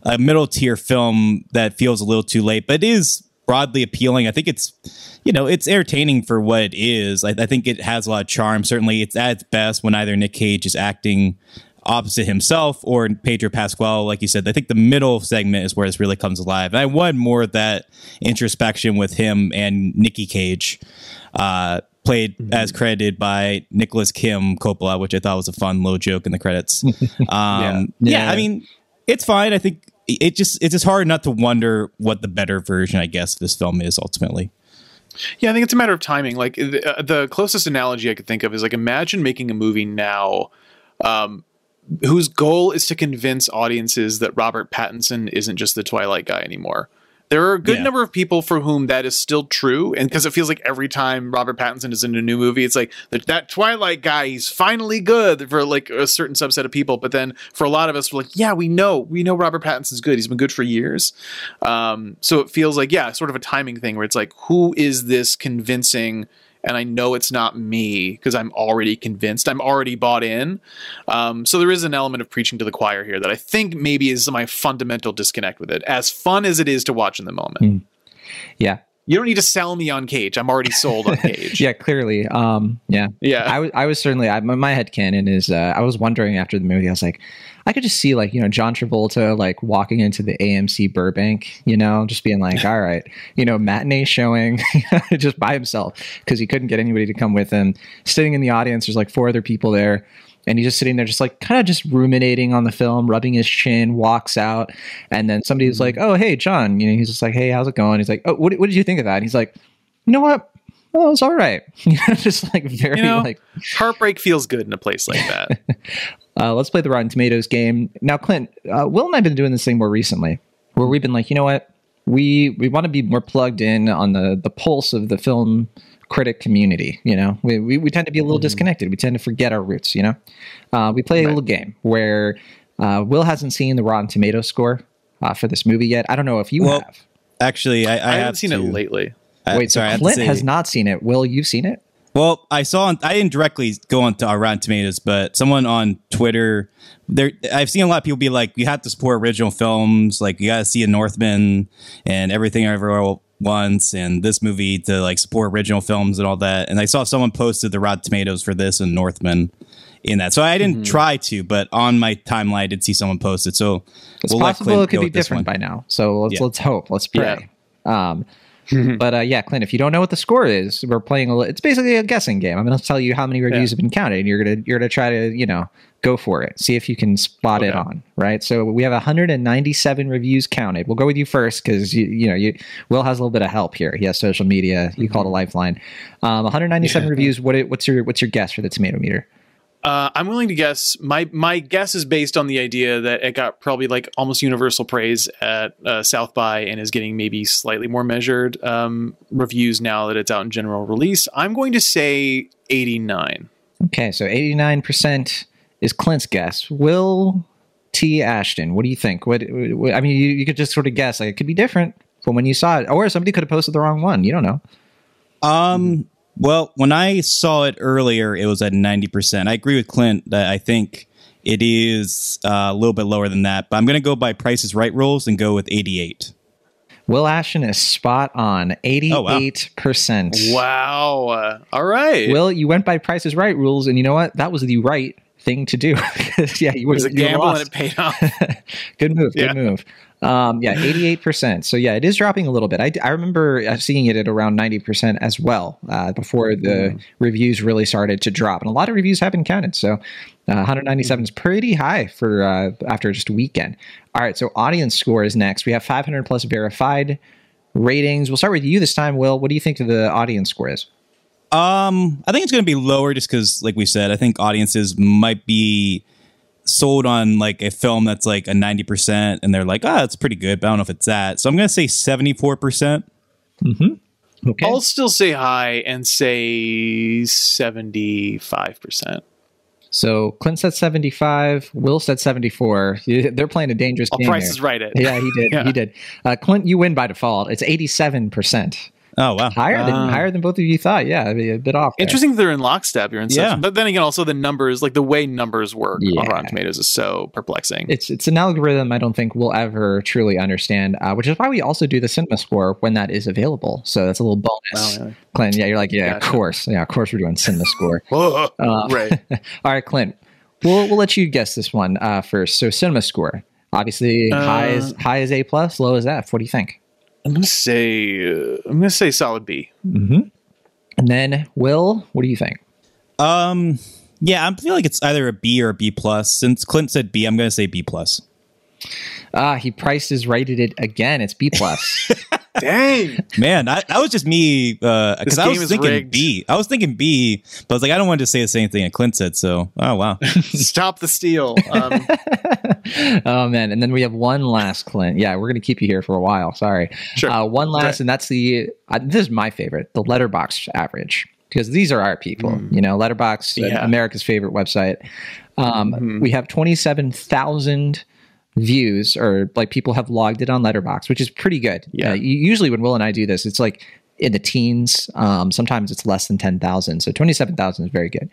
a middle tier film that feels a little too late, but it is broadly appealing. I think it's, you know, it's entertaining for what it is. I, I, think it has a lot of charm. Certainly, it's at its best when either Nick Cage is acting opposite himself or Pedro Pascal. Like you said, I think the middle segment is where this really comes alive. And I wanted more of that introspection with him and Nicky Cage. Uh, played mm-hmm. as credited by Nicholas Kim Coppola, which I thought was a fun little joke in the credits. Um, yeah. yeah. yeah, I mean, it's fine. I think it just it's just hard not to wonder what the better version, I guess, this film is ultimately. Yeah, I think it's a matter of timing. Like the, uh, the closest analogy I could think of is like imagine making a movie now um, whose goal is to convince audiences that Robert Pattinson isn't just the Twilight guy anymore. There are a good yeah. number of people for whom that is still true, and because it feels like every time Robert Pattinson is in a new movie, it's like that Twilight guy. He's finally good for like a certain subset of people, but then for a lot of us, we're like, yeah, we know, we know Robert Pattinson's good. He's been good for years. Um, so it feels like yeah, sort of a timing thing where it's like, who is this convincing? And I know it's not me because I'm already convinced, I'm already bought in. Um, so there is an element of preaching to the choir here that I think maybe is my fundamental disconnect with it. As fun as it is to watch in the moment. Mm. Yeah. You don't need to sell me on Cage. I'm already sold on Cage. yeah, clearly. Um, yeah, yeah. I was, I was certainly. I, my head canon is. Uh, I was wondering after the movie. I was like, I could just see like you know John Travolta like walking into the AMC Burbank, you know, just being like, all right, you know, matinee showing, just by himself because he couldn't get anybody to come with him. Sitting in the audience, there's like four other people there. And he's just sitting there, just like kind of just ruminating on the film, rubbing his chin, walks out. And then somebody's mm-hmm. like, Oh, hey, John. You know, he's just like, Hey, how's it going? He's like, Oh, what, what did you think of that? And he's like, You know what? Well, it's all right. just like very you know, like heartbreak feels good in a place like that. Uh, let's play the Rotten Tomatoes game. Now, Clint, uh, Will and I have been doing this thing more recently, where we've been like, you know what, we we want to be more plugged in on the the pulse of the film critic community. You know, we we, we tend to be a little mm. disconnected. We tend to forget our roots. You know, uh, we play right. a little game where uh, Will hasn't seen the Rotten Tomato score uh, for this movie yet. I don't know if you well, have. Actually, I, I, I haven't have seen to. it lately. Wait, sorry, so Clint has not seen it. Will, you've seen it? Well, I saw on, I didn't directly go on to Rotten Tomatoes, but someone on Twitter, there I've seen a lot of people be like, you have to support original films, like you got to see a Northman and everything everywhere once, and this movie to like support original films and all that. And I saw someone posted the Rotten Tomatoes for this and Northman in that, so I didn't mm-hmm. try to, but on my timeline I did see someone post it. So it's we'll possible it could be different by now. So let's yeah. let's hope, let's pray. Yeah. Um, but uh, yeah, Clint, if you don't know what the score is, we're playing. A, it's basically a guessing game. I'm going to tell you how many reviews yeah. have been counted, and you're gonna you're gonna try to you know go for it. See if you can spot okay. it on right. So we have 197 reviews counted. We'll go with you first because you you know you Will has a little bit of help here. He has social media. You mm-hmm. called a lifeline. Um, 197 yeah. reviews. What what's your what's your guess for the tomato meter? Uh, I'm willing to guess. My my guess is based on the idea that it got probably like almost universal praise at uh, South by and is getting maybe slightly more measured um, reviews now that it's out in general release. I'm going to say 89. Okay, so 89 percent is Clint's guess. Will T. Ashton, what do you think? What, what I mean, you, you could just sort of guess. Like it could be different from when you saw it, or somebody could have posted the wrong one. You don't know. Um Well, when I saw it earlier, it was at 90%. I agree with Clint that I think it is uh, a little bit lower than that, but I'm going to go by Price's Right rules and go with 88. Will Ashton is spot on, 88%. Oh, wow. wow. Uh, all right. Will, you went by Price's Right rules, and you know what? That was the right thing to do. yeah, you was a gamble and it paid off. good move. Good yeah. move. Um, yeah, 88%. So yeah, it is dropping a little bit. I, I remember uh, seeing it at around 90% as well uh, before the mm. reviews really started to drop. And a lot of reviews have been counted. So uh, 197 is pretty high for uh, after just a weekend. All right, so audience score is next. We have 500 plus verified ratings. We'll start with you this time, Will. What do you think the audience score is? Um, I think it's going to be lower just because, like we said, I think audiences might be sold on like a film that's like a 90% and they're like, oh, it's pretty good, but I don't know if it's that. So I'm going to say 74%. percent mm-hmm. Okay. I'll still say high and say 75%. So Clint said 75. Will said 74. They're playing a dangerous All game. Price is right. It. Yeah, he did. yeah. He did. Uh, Clint, you win by default. It's 87%. Oh wow, higher than uh, higher than both of you thought. Yeah, a bit off. There. Interesting. That they're in lockstep. You're in yeah. Such, but then again, also the numbers, like the way numbers work yeah. on Rotten Tomatoes, is so perplexing. It's it's an algorithm I don't think we'll ever truly understand. Uh, which is why we also do the cinema score when that is available. So that's a little bonus. Oh, yeah. Clint, yeah, you're like, yeah, gotcha. of course, yeah, of course, we're doing cinema score. uh, right. all right, Clint. We'll we'll let you guess this one uh, first. So cinema score, obviously high as uh, high as A plus, low as F. What do you think? I'm gonna say uh, I'm gonna say solid B. Mm-hmm. And then Will, what do you think? Um, yeah, I feel like it's either a B or a B plus. Since Clint said B, I'm gonna say B plus. Ah, he priced his rated it again. It's B plus. Dang, man, I, that was just me because uh, I was thinking rigged. B. I was thinking B, but I was like, I don't want to say the same thing that Clint said. So, oh wow, stop the steal. Um, oh man, and then we have one last Clint. Yeah, we're gonna keep you here for a while. Sorry. Sure. Uh, one last, right. and that's the uh, this is my favorite, the Letterboxd average because these are our people. Mm. You know, Letterboxd, yeah. America's favorite website. Um, mm-hmm. We have twenty seven thousand views or like people have logged it on Letterboxd, which is pretty good. Yeah. Uh, usually when Will and I do this, it's like in the teens. Um, sometimes it's less than 10,000. So 27,000 is very good.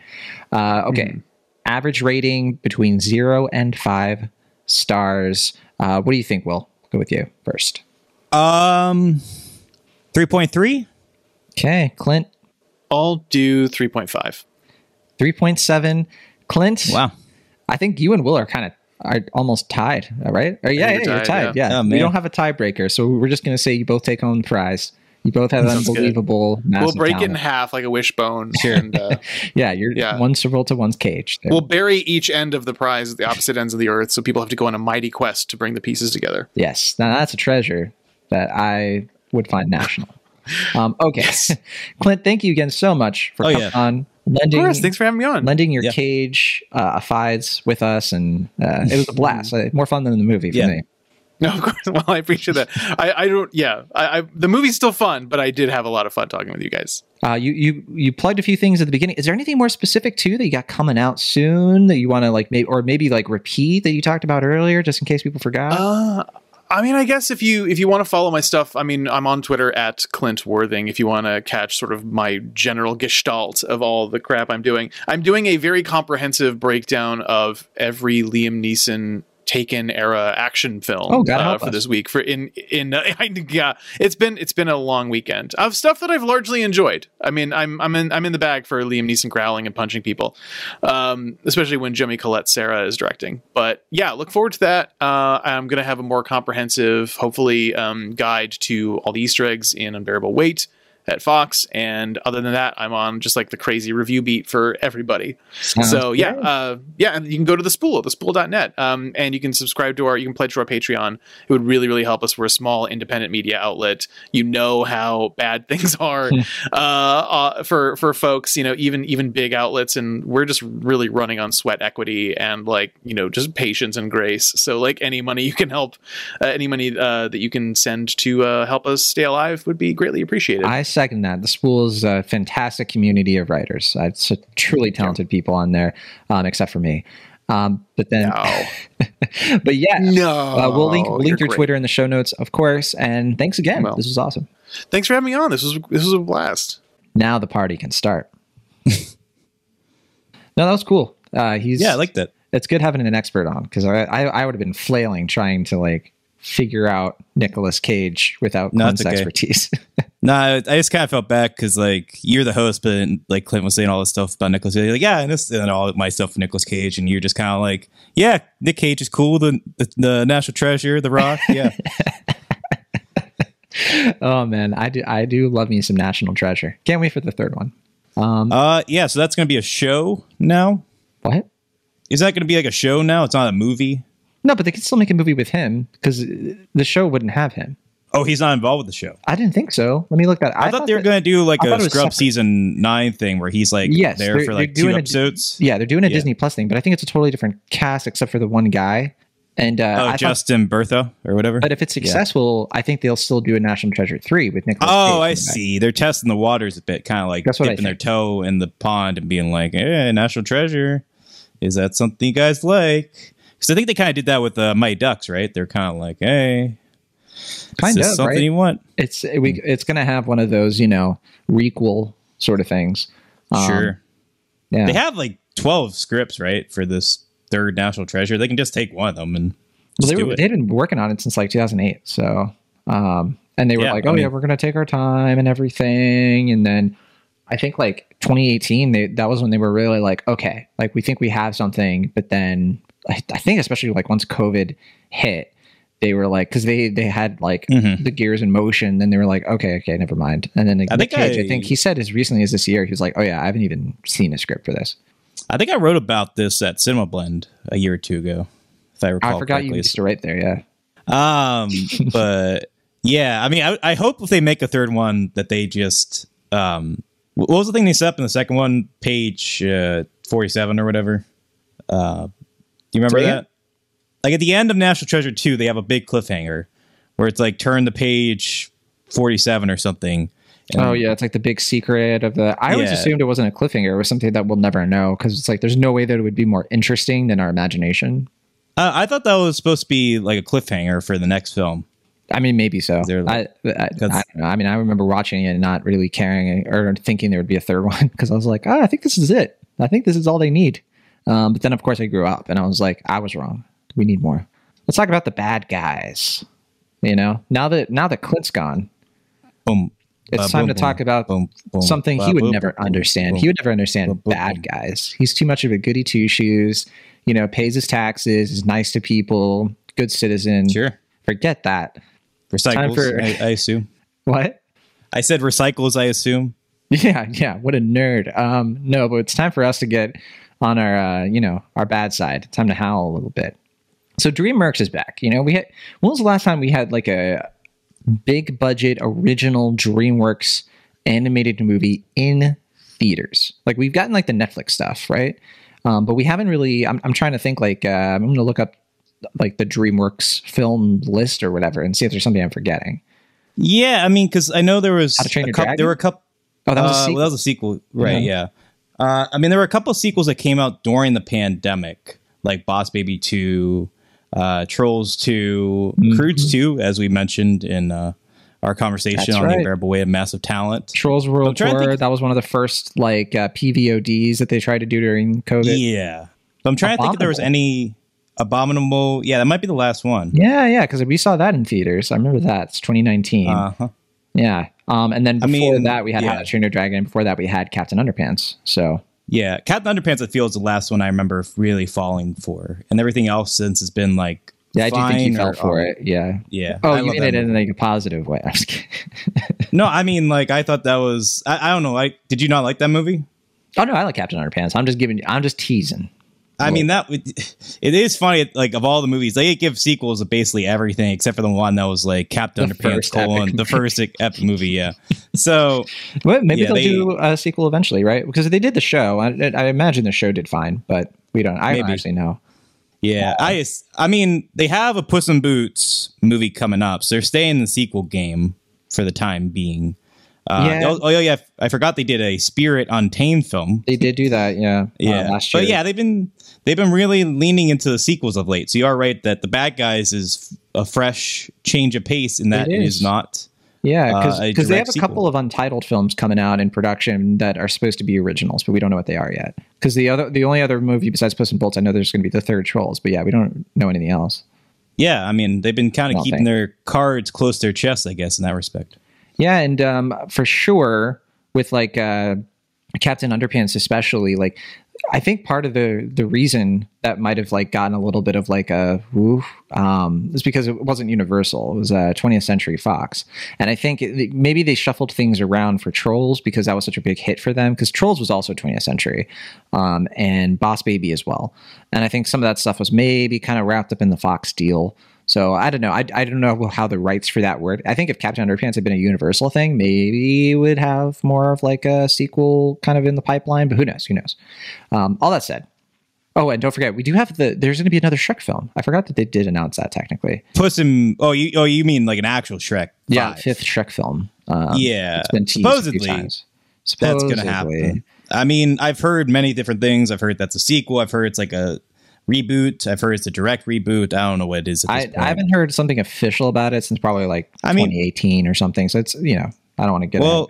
Uh, okay. Mm. Average rating between zero and five stars. Uh, what do you think, Will? go with you first. Um, 3.3. Okay. Clint? I'll do 3.5. 3.7. Clint? Wow. I think you and Will are kind of are almost tied, right? Or, yeah, yeah, you're tied. Yeah, yeah. Oh, we don't have a tiebreaker, so we're just gonna say you both take home the prize. You both have unbelievable. We'll break talent. it in half like a wishbone. And, uh, yeah, you're yeah. one circle to one's cage. There. We'll bury each end of the prize at the opposite ends of the earth, so people have to go on a mighty quest to bring the pieces together. Yes, now that's a treasure that I would find national. Um, okay, yes. Clint, thank you again so much for oh, coming yeah. on lending. Of course, thanks for having me on. Lending your yeah. cage uh, fides with us, and uh, it was a blast. uh, more fun than the movie for yeah. me. No, of course. Well, I appreciate that. I, I don't. Yeah, I, I, the movie's still fun, but I did have a lot of fun talking with you guys. Uh, you you you plugged a few things at the beginning. Is there anything more specific too that you got coming out soon that you want to like, maybe or maybe like repeat that you talked about earlier, just in case people forgot? Uh, I mean, I guess if you if you want to follow my stuff, I mean, I'm on Twitter at Clint Worthing. If you want to catch sort of my general gestalt of all the crap I'm doing, I'm doing a very comprehensive breakdown of every Liam Neeson Taken era action film oh, uh, for us. this week. For in in uh, yeah, it's been it's been a long weekend of stuff that I've largely enjoyed. I mean, I'm I'm in I'm in the bag for Liam Neeson growling and punching people, um, especially when Jaume Collet-Serra is directing. But yeah, look forward to that. Uh, I'm gonna have a more comprehensive, hopefully, um, guide to all the Easter eggs in Unbearable Weight at Fox. And other than that, I'm on just like the crazy review beat for everybody. Sounds so yeah, uh, yeah, and you can go to the spool, thespool.net, um, and you can subscribe to our, you can pledge to our Patreon. It would really, really help us. We're a small independent media outlet. You know how bad things are hmm. uh, uh, for for folks. You know, even even big outlets, and we're just really running on sweat equity and like you know just patience and grace. So like any money you can help, uh, any money uh, that you can send to uh, help us stay alive would be greatly appreciated. I second that. The Spool is a fantastic community of writers. It's truly talented people on there, um, except for me. Um, but then, no. but yeah, no, uh, we'll link we'll link your great. Twitter in the show notes, of course. And thanks again. Well, this was awesome. Thanks for having me on. This was this was a blast. Now the party can start. no, that was cool. Uh, he's yeah, I liked that. It's good having an expert on because I, I, I would have been flailing trying to like figure out Nicolas Cage without no, Clint's okay. expertise. no, I just kind of felt bad because like you're the host, but like Clint was saying all this stuff about Nicolas Cage, like yeah, and this and all my stuff with Nicolas Cage, and you're just kind of like, yeah, Nick Cage is cool, the the, the national treasure, The Rock, yeah. oh man, I do I do love me some National Treasure. Can't wait for the third one. Um, uh, yeah, so that's gonna be a show now. What? Is that gonna be like a show now? It's not a movie. No, but they could still make a movie with him because the show wouldn't have him. Oh, he's not involved with the show. I didn't think so. Let me look that. I, I thought, thought, they were going to do like a Scrub season nine thing where he's like yes, there for like two episodes. A, yeah, they're doing a yeah. Disney Plus thing, but I think it's a totally different cast except for the one guy. And uh, oh, I Justin thought, Bartha or whatever. But if it's successful, yeah. I think they'll still do a National Treasure three with Nick. Oh, I see. They're testing the waters a bit, kind of like That's dipping their toe in the pond and being like, "Hey, National Treasure, is that something you guys like?" Because I think they kind of did that with uh, Mighty Ducks, right? They're kind of like, "Hey, kind of something right? you want." It's we, it's going to have one of those, you know, requel sort of things. Um, sure. Yeah. They have like twelve scripts, right, for this third National Treasure. They can just take one of them and well, they were, they'd been working on it since like 2008. So, um, and they were yeah, like, "Oh I mean, yeah, we're gonna take our time and everything." And then I think like 2018, they, that was when they were really like, "Okay, like we think we have something," but then I, I think especially like once COVID hit, they were like because they they had like mm-hmm. the gears in motion then they were like okay okay never mind and then like, I, think Cage, I, I, think he said as recently as this year he was like oh yeah i haven't even seen a script for this I think I wrote about this at Cinema Blend a year or two ago. If I recall, I forgot correctly. you used to write there. Yeah. Um, but yeah, I mean, I, I hope if they make a third one that they just um, what was the thing they set up in the second one, page uh, forty-seven or whatever. Uh, you remember that? Like at the end of National Treasure two, they have a big cliffhanger where it's like turn the page forty-seven or something oh yeah, it's like the big secret of the. I yeah. always assumed it wasn't a cliffhanger. It was something that we'll never know because it's like there's no way that it would be more interesting than our imagination. Uh, I thought that was supposed to be like a cliffhanger for the next film. I mean, maybe so. Like, I, I, I, I, mean, I remember watching it and not really caring or thinking there would be a third one because I was like, oh, I think this is it. I think this is all they need. Um, but then, of course, I grew up and I was like, I was wrong. We need more. Let's talk about the bad guys. You know, now that now that Clint's gone, boom, it's time to talk about something he would never understand. He would never understand bad guys. He's too much of a goody two shoes. You know, pays his taxes, is nice to people, good citizen. Sure. Forget that. Recycles, for, I, I, assume. What? I said recycles, I assume. Yeah, yeah. What a nerd. Um, no, but it's time for us to get on our, uh, you know, our bad side. Time to howl a little bit. So DreamWorks is back. You know, we had. When was the last time we had like a big budget original DreamWorks animated movie in theaters. Like we've gotten like the Netflix stuff, right? Um, but we haven't really. I'm, I'm trying to think. Like uh, I'm going to look up like the DreamWorks film list or whatever and see if there's something I'm forgetting. Yeah, I mean, because I know there was a couple, there were a couple. Oh, that was a sequel. Uh, well, that was a sequel, right? Yeah. yeah. Uh, I mean, there were a couple sequels that came out during the pandemic, like Boss Baby Two, uh, Trolls 2, mm-hmm. Croods 2, as we mentioned in uh, our conversation That's on right. the unbearable weight of massive talent. Trolls World Tour, that was one of the first like uh, PVODs that they tried to do during COVID. Yeah. But I'm trying Abominable. to think if there was any Abominable. Yeah, that might be the last one. Yeah, yeah, because we saw that in theaters. I remember that. It's 2019. Uh-huh. Yeah. Um, and then before I mean, that, we had yeah. How to Train Your Dragon. Before that, we had Captain Underpants. So yeah, Captain Underpants I feel is the last one I remember really falling for, and everything else since has been like. Yeah, I do think you fell for it. Yeah. Yeah. Oh, I you mean it in like a positive way. no, I mean like I thought that was I, I don't know. Like, did you not like that movie? Oh no, I like Captain Underpants. I'm just giving. I'm just teasing. I mean that it is funny. Like of all the movies, they give sequels of basically everything except for the one that was like Captain Underpants colon the first epic movie. Yeah. So well, maybe yeah, they'll they, do a sequel eventually, right? Because they did the show. I, I, imagine the show did fine, but we don't. I maybe. don't actually know. Yeah, uh, I I mean they have a Puss in Boots movie coming up, so they're staying in the sequel game for the time being. Uh, yeah. Oh, oh, yeah, I forgot they did a Spirit Untamed film. They did do that, yeah. Uh, yeah, uh, but yeah, they've been they've been really leaning into the sequels of late. So you are right that the Bad Guys is a fresh change of pace, and that is. is. not Yeah, because uh, they have a sequel. couple of untitled films coming out in production that are supposed to be originals, but we don't know what they are yet. Because the other, the only other movie besides Puss in Boots, I know there's going to be the third Trolls, but yeah, we don't know anything else. Yeah, I mean, they've been kind of keeping think. their cards close to their chest, I guess, in that respect. Yeah, and um, for sure, with like uh, Captain Underpants, especially, like I think part of the the reason that might have like gotten a little bit of like a woo um, is because it wasn't Universal. It was a uh, 20th Century Fox, and I think it, maybe they shuffled things around for Trolls because that was such a big hit for them. Because Trolls was also 20th Century, um, and Boss Baby as well. And I think some of that stuff was maybe kind of wrapped up in the Fox deal. So I don't know. I, I don't know how the rights for that work. I think if Captain Underpants had been a Universal thing, maybe we would have more of like a sequel kind of in the pipeline. But who knows? Who knows? Um, all that said, Oh, and don't forget, we do have the. There's going to be another Shrek film. I forgot that they did announce that technically. Puss in. Oh, you. Oh, you mean like an actual Shrek? 5. Yeah, fifth Shrek film. Um, yeah, it's been supposedly. Supposedly. that's going to happen. I mean, I've heard many different things. I've heard that's a sequel. I've heard it's like a reboot. I've heard it's a direct reboot. I don't know what it is. I, I, haven't heard something official about it since probably like I 2018 mean, or something. So it's you know I don't want to get well.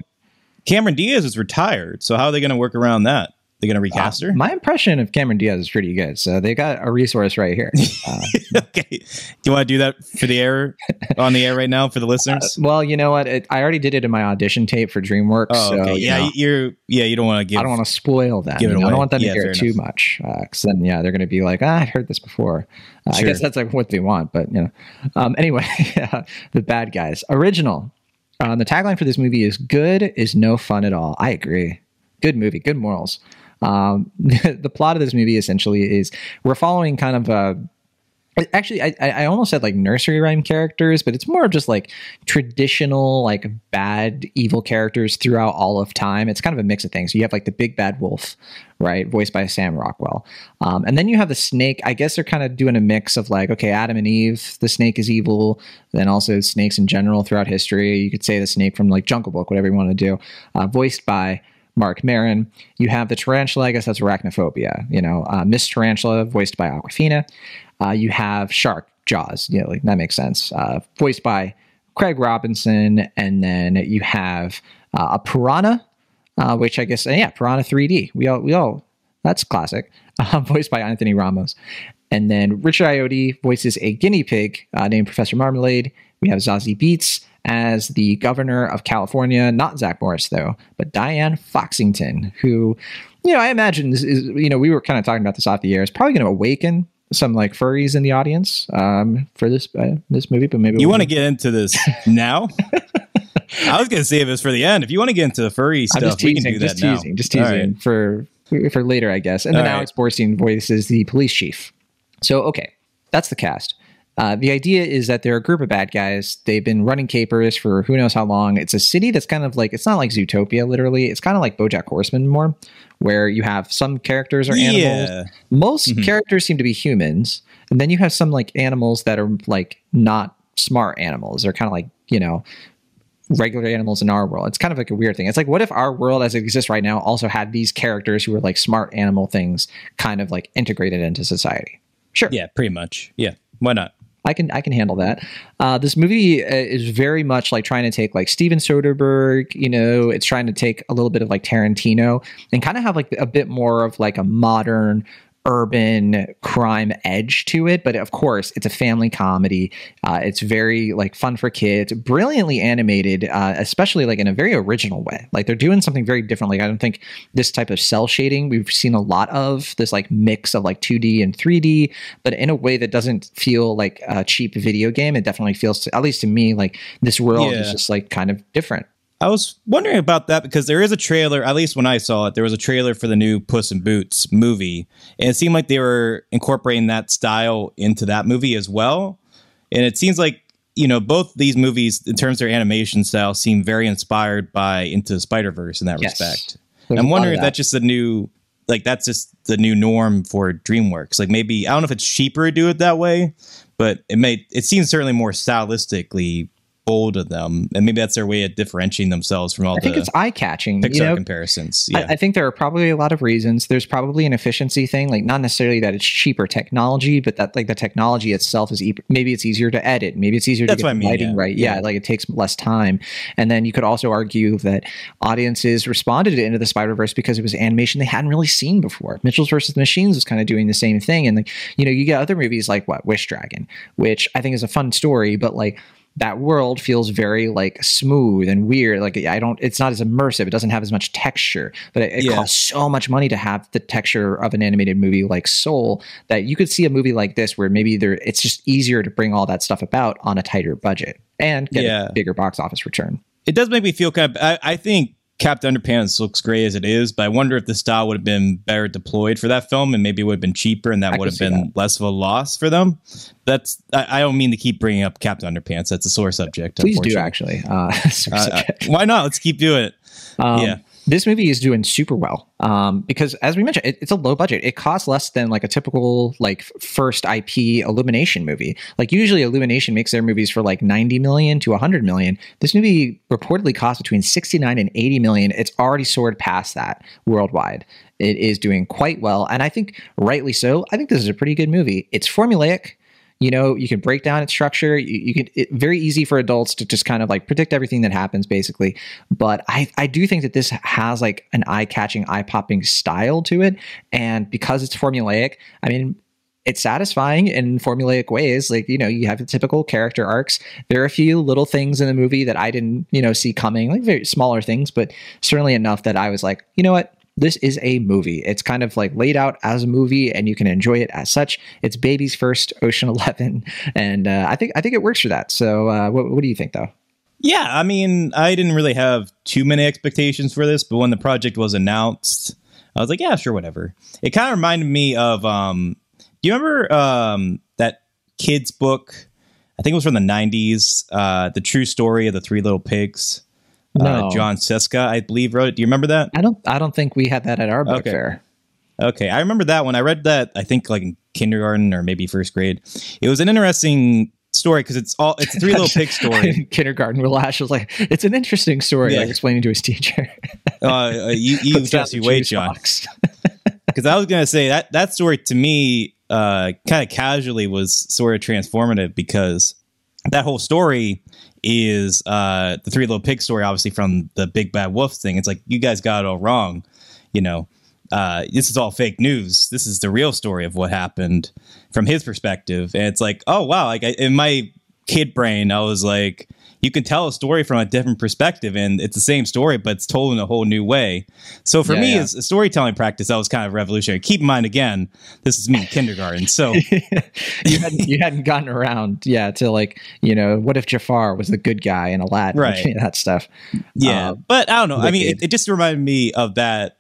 Cameron Diaz is retired, so how are they going to work around that? They're going to recast uh, her. My impression of Cameron Diaz is pretty good, so they got a resource right here. Uh, okay, do you want to do that for the air on the air right now for the listeners? Uh, well, you know what? It, I already did it in my audition tape for DreamWorks. Oh, okay. So, yeah, know, you're. Yeah, you don't want to give. I don't want to spoil that. Give it away. I don't want them yeah, to hear too much, because uh, then yeah, they're going to be like, ah, I've heard this before. Uh, sure. I guess that's like what they want, but you know. Um, anyway, the bad guys original. Um, the tagline for this movie is "Good is no fun at all." I agree. Good movie, good morals. Um, the plot of this movie essentially is we're following kind of a actually I, I almost said like nursery rhyme characters but it's more of just like traditional like bad evil characters throughout all of time. It's kind of a mix of things. You have like the big bad wolf right voiced by sam rockwell. Um, and then you have the snake. I guess they're kind of doing a mix of like okay adam and eve the snake is evil. Then also snakes in general throughout history. You could say the snake from like jungle book whatever you want to do uh, voiced by Marc Maron. You have the tarantula, I guess that's arachnophobia, you know, uh, Miss Tarantula, voiced by Awkwafina. Uh, you have Shark, Jaws, you know, like, that makes sense, uh, voiced by Craig Robinson. And then you have uh, a piranha, uh, which I guess, yeah, Piranha 3D. We all, we all, that's classic, uh, voiced by Anthony Ramos. And then Richard Ayoade voices a guinea pig named Professor Marmalade. We have Zazie Beetz as the governor of California, not Zach Morris though, but Diane Foxington, who, you know, I imagine is, is you know, we were kind of talking about this off the air, is probably going to awaken some like furries in the audience um, for this uh, this movie, but maybe you want to get into this now. I was going to save this for the end. If you want to get into the furry stuff, teasing, we can do just that teasing, now. Just teasing right. for for later, I guess. And then Alex Borstein voices the police chief. So okay, that's the cast. Uh, the idea is that they're a group of bad guys. They've been running capers for who knows how long. It's a city that's kind of like it's not like Zootopia, literally. It's kind of like BoJack Horseman more, where you have some characters are animals. Yeah. Most mm-hmm. characters seem to be humans, and then you have some like animals that are like not smart animals. They're kind of like you know regular animals in our world. It's kind of like a weird thing. It's like, what if our world as it exists right now also had these characters who were like smart animal things kind of like integrated into society? Sure. Yeah, pretty much. Yeah. Why not? I can I can handle that. Uh, this movie uh, is very much like trying to take like Steven Soderbergh, you know, it's trying to take a little bit of like Tarantino and kind of have like a bit more of like a modern urban crime edge to it but of course it's a family comedy. Uh, it's very like fun for kids brilliantly animated uh, especially like in a very original way. Like they're doing something very different. Like i don't think this type of cell shading we've seen a lot of this like mix of like 2d and 3d but in a way that doesn't feel like a cheap video game it definitely feels to, at least to me like this world yeah. is just like kind of different I was wondering about that because there is a trailer, at least when I saw it, there was a trailer for the new Puss in Boots movie. And it seemed like they were incorporating that style into that movie as well. And it seems like, you know, both these movies, in terms of their animation style, seem very inspired by Into the Spider Verse in that yes. respect. There's I'm wondering if that's just the new, like, that's just the new norm for DreamWorks. Like, maybe, I don't know if it's cheaper to do it that way, but it may, it seems certainly more stylistically bold of them, and maybe that's their way of differentiating themselves from all. I think it's eye catching. Pixar you know, comparisons. Yeah. I, I, think there are probably a lot of reasons. There's probably an efficiency thing, like not necessarily that it's cheaper technology, but that like the technology itself is e- maybe it's easier to edit, maybe it's easier that's to get I mean, lighting yeah. right. Yeah, yeah, like it takes less time, and then you could also argue that audiences responded to Into the Spider Verse because it was animation they hadn't really seen before. Mitchell's versus the Machines was kind of doing the same thing, and like you know you get other movies like what Wish Dragon, which I think is a fun story, but like that world feels very like smooth and weird. Like I don't, it's not as immersive. It doesn't have as much texture, but it, it yeah. costs so much money to have the texture of an animated movie like Soul that you could see a movie like this where maybe there, it's just easier to bring all that stuff about on a tighter budget and get yeah. a bigger box office return. It does make me feel kind of, I, I think Captain Underpants looks great as it is, but I wonder if the style would have been better deployed for that film, and maybe it would have been cheaper, and that I would have been that. less of a loss for them. That's I, I, don't mean to keep bringing up Captain Underpants. That's a sore subject. Please do actually. Uh, uh, uh, why not? Let's keep doing it. Um, yeah this movie is doing super well um, because as we mentioned it, it's a low budget. It costs less than like a typical like first ip illumination movie. Like usually illumination makes their movies for like 90 million to 100 million. This movie reportedly costs between 69 and 80 million. It's already soared past that worldwide. It is doing quite well and i think rightly so. I think this is a pretty good movie. It's formulaic you know you can break down its structure you, you can it, very easy for adults to just kind of like predict everything that happens basically but i i do think that this has like an eye-catching eye-popping style to it and because it's formulaic i mean it's satisfying in formulaic ways. Like, you know, you have the typical character arcs. There are a few little things in the movie that I didn't, you know, see coming, like very smaller things, but certainly enough that I was like, you know what? This is a movie. It's kind of like laid out as a movie, and you can enjoy it as such. It's baby's first Ocean Eleven, and uh, I think I think it works for that. So, uh, what, what do you think, though? Yeah, I mean, I didn't really have too many expectations for this, but when the project was announced, I was like, yeah, sure, whatever. It kind of reminded me of, um, do you remember um, that kids book? I think it was from the '90s, uh, the true story of the Three Little Pigs. No. Uh, Jon Scieszka, I believe, wrote it. Do you remember that? I don't. I don't think we had that at our book okay. fair. Okay, I remember that one. I read that. I think like in kindergarten or maybe first grade. It was an interesting story because it's all it's three little pig story. kindergarten, Will Ash was like, "It's an interesting story," yeah. like explaining to his teacher. uh, uh, you you Jesse Wade, John. Because I was gonna say that that story to me, uh, kind of casually, was sort of transformative because that whole story is uh, the Three Little Pig story, obviously from the Big Bad Wolf thing. It's like you guys got it all wrong. You know, uh, this is all fake news. This is the real story of what happened from his perspective. And it's like, oh wow, like I, in my kid brain, I was like, you can tell a story from a different perspective and it's the same story but it's told in a whole new way. So for yeah, me yeah. as a storytelling practice that was kind of revolutionary. Keep in mind again this is me in kindergarten so you hadn't you hadn't gotten around yeah to like you know what if jafar was the good guy in aladdin right. that stuff. Yeah um, but i don't know. I mean it, it just reminded me of that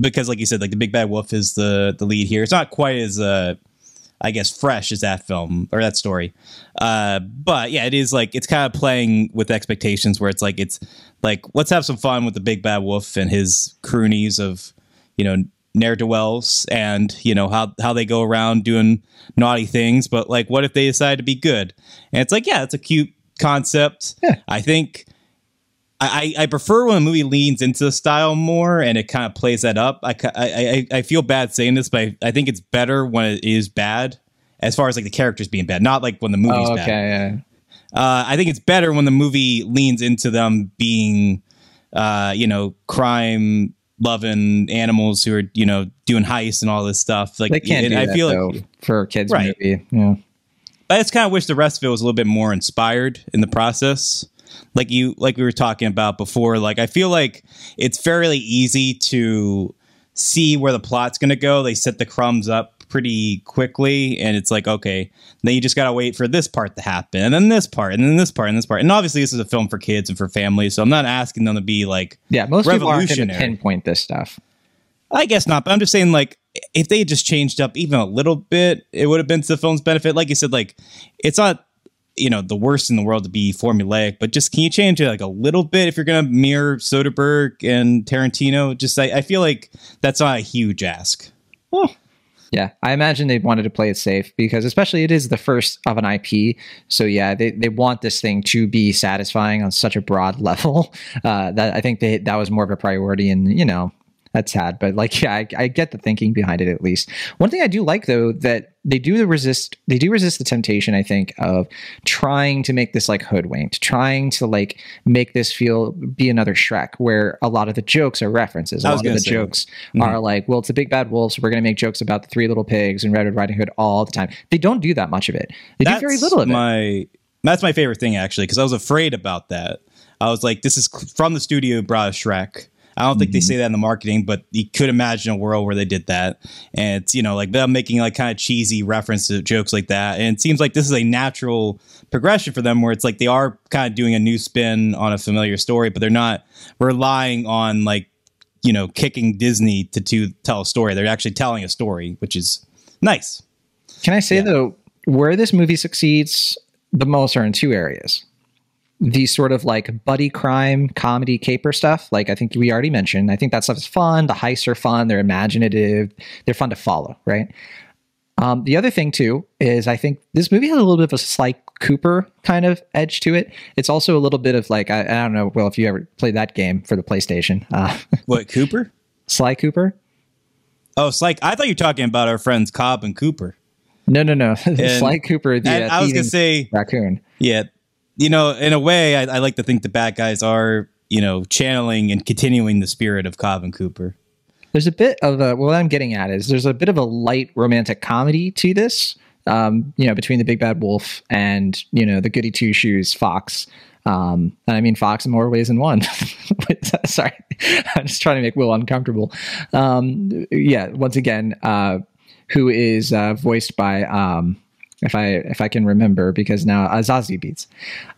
because like you said like the big bad wolf is the the lead here. It's not quite as uh I guess fresh as that film or that story. Uh, but yeah, it is like it's kind of playing with expectations where it's like it's like let's have some fun with the big bad wolf and his croonies of you know ne'er do wells and you know how how they go around doing naughty things. But like, what if they decide to be good? And it's like, yeah, it's a cute concept. Yeah. I think I, I prefer when a movie leans into the style more and it kind of plays that up. I, I, I feel bad saying this, but I, I think it's better when it is bad, as far as like the characters being bad, not like when the movie's oh, okay, bad. Yeah. Uh, I think it's better when the movie leans into them being, uh, you know, crime loving animals who are you know doing heists and all this stuff. Like they can't do I that, feel though, like for kids right. movie. Yeah. I just kind of wish the rest of it was a little bit more inspired in the process like you like we were talking about before like i feel like it's fairly easy to see where the plot's going to go. They set the crumbs up pretty quickly and it's like okay then you just got to wait for this part to happen and then this part and then this part and this part. And obviously this is a film for kids and for families so i'm not asking them to be like yeah most people aren't going to pinpoint this stuff. I guess not but i'm just saying like if they had just changed up even a little bit it would have been to the film's benefit. Like you said like it's not you know the worst in the world to be formulaic, but just can you change it like a little bit if you're going to mirror Soderbergh and Tarantino? Just I, I, feel like that's not a huge ask. Oh, Yeah, I imagine they wanted to play it safe because, especially, it is the first of an IP. So yeah, they, they want this thing to be satisfying on such a broad level uh, that I think they, that was more of a priority. And you know, that's sad, but like, yeah, I, I, get the thinking behind it at least. One thing I do like though that they do resist, they do resist the temptation. I think of trying to make this like hoodwinked, trying to like make this feel be another Shrek, where a lot of the jokes are references. A lot of the jokes mm-hmm. are like, well, it's a big bad wolf, so we're going to make jokes about the three little pigs and Red Riding Hood all the time. They don't do that much of it. They that's do very little of my, it. That's my favorite thing actually, because I was afraid about that. I was like, this is from the studio brought Shrek I don't think mm-hmm. they say that in the marketing, but you could imagine a world where they did that. And it's, you know, like them making like kind of cheesy reference to jokes like that. And it seems like this is a natural progression for them where it's like they are kind of doing a new spin on a familiar story, but they're not relying on like, you know, kicking Disney to, to tell a story. They're actually telling a story, which is nice. Can I say yeah. though, where this movie succeeds the most are in two areas the sort of like buddy crime comedy caper stuff like i think we already mentioned i think that stuff is fun the heists are fun they're imaginative they're fun to follow right um, the other thing too is i think this movie has a little bit of a sly cooper kind of edge to it it's also a little bit of like i, I don't know well if you ever played that game for the playstation uh, what cooper sly cooper oh sly i thought you were talking about our friends cobb and cooper no, no, no. Sly Cooper, the uh, I was gonna say raccoon. Yeah, you know, in a way, I, I like to think the bad guys are, you know, channeling and continuing the spirit of Cobb and Cooper. There's a bit of a, what I'm getting at is there's a bit of a light romantic comedy to this, um, you know, between the big bad wolf and, you know, the goody two shoes fox. Um, and I mean Fox in more ways than one. Sorry, I'm just trying to make Will uncomfortable. Um, yeah, once again, uh, who is uh, voiced by um, if I if I can remember, because now Zazie Beetz.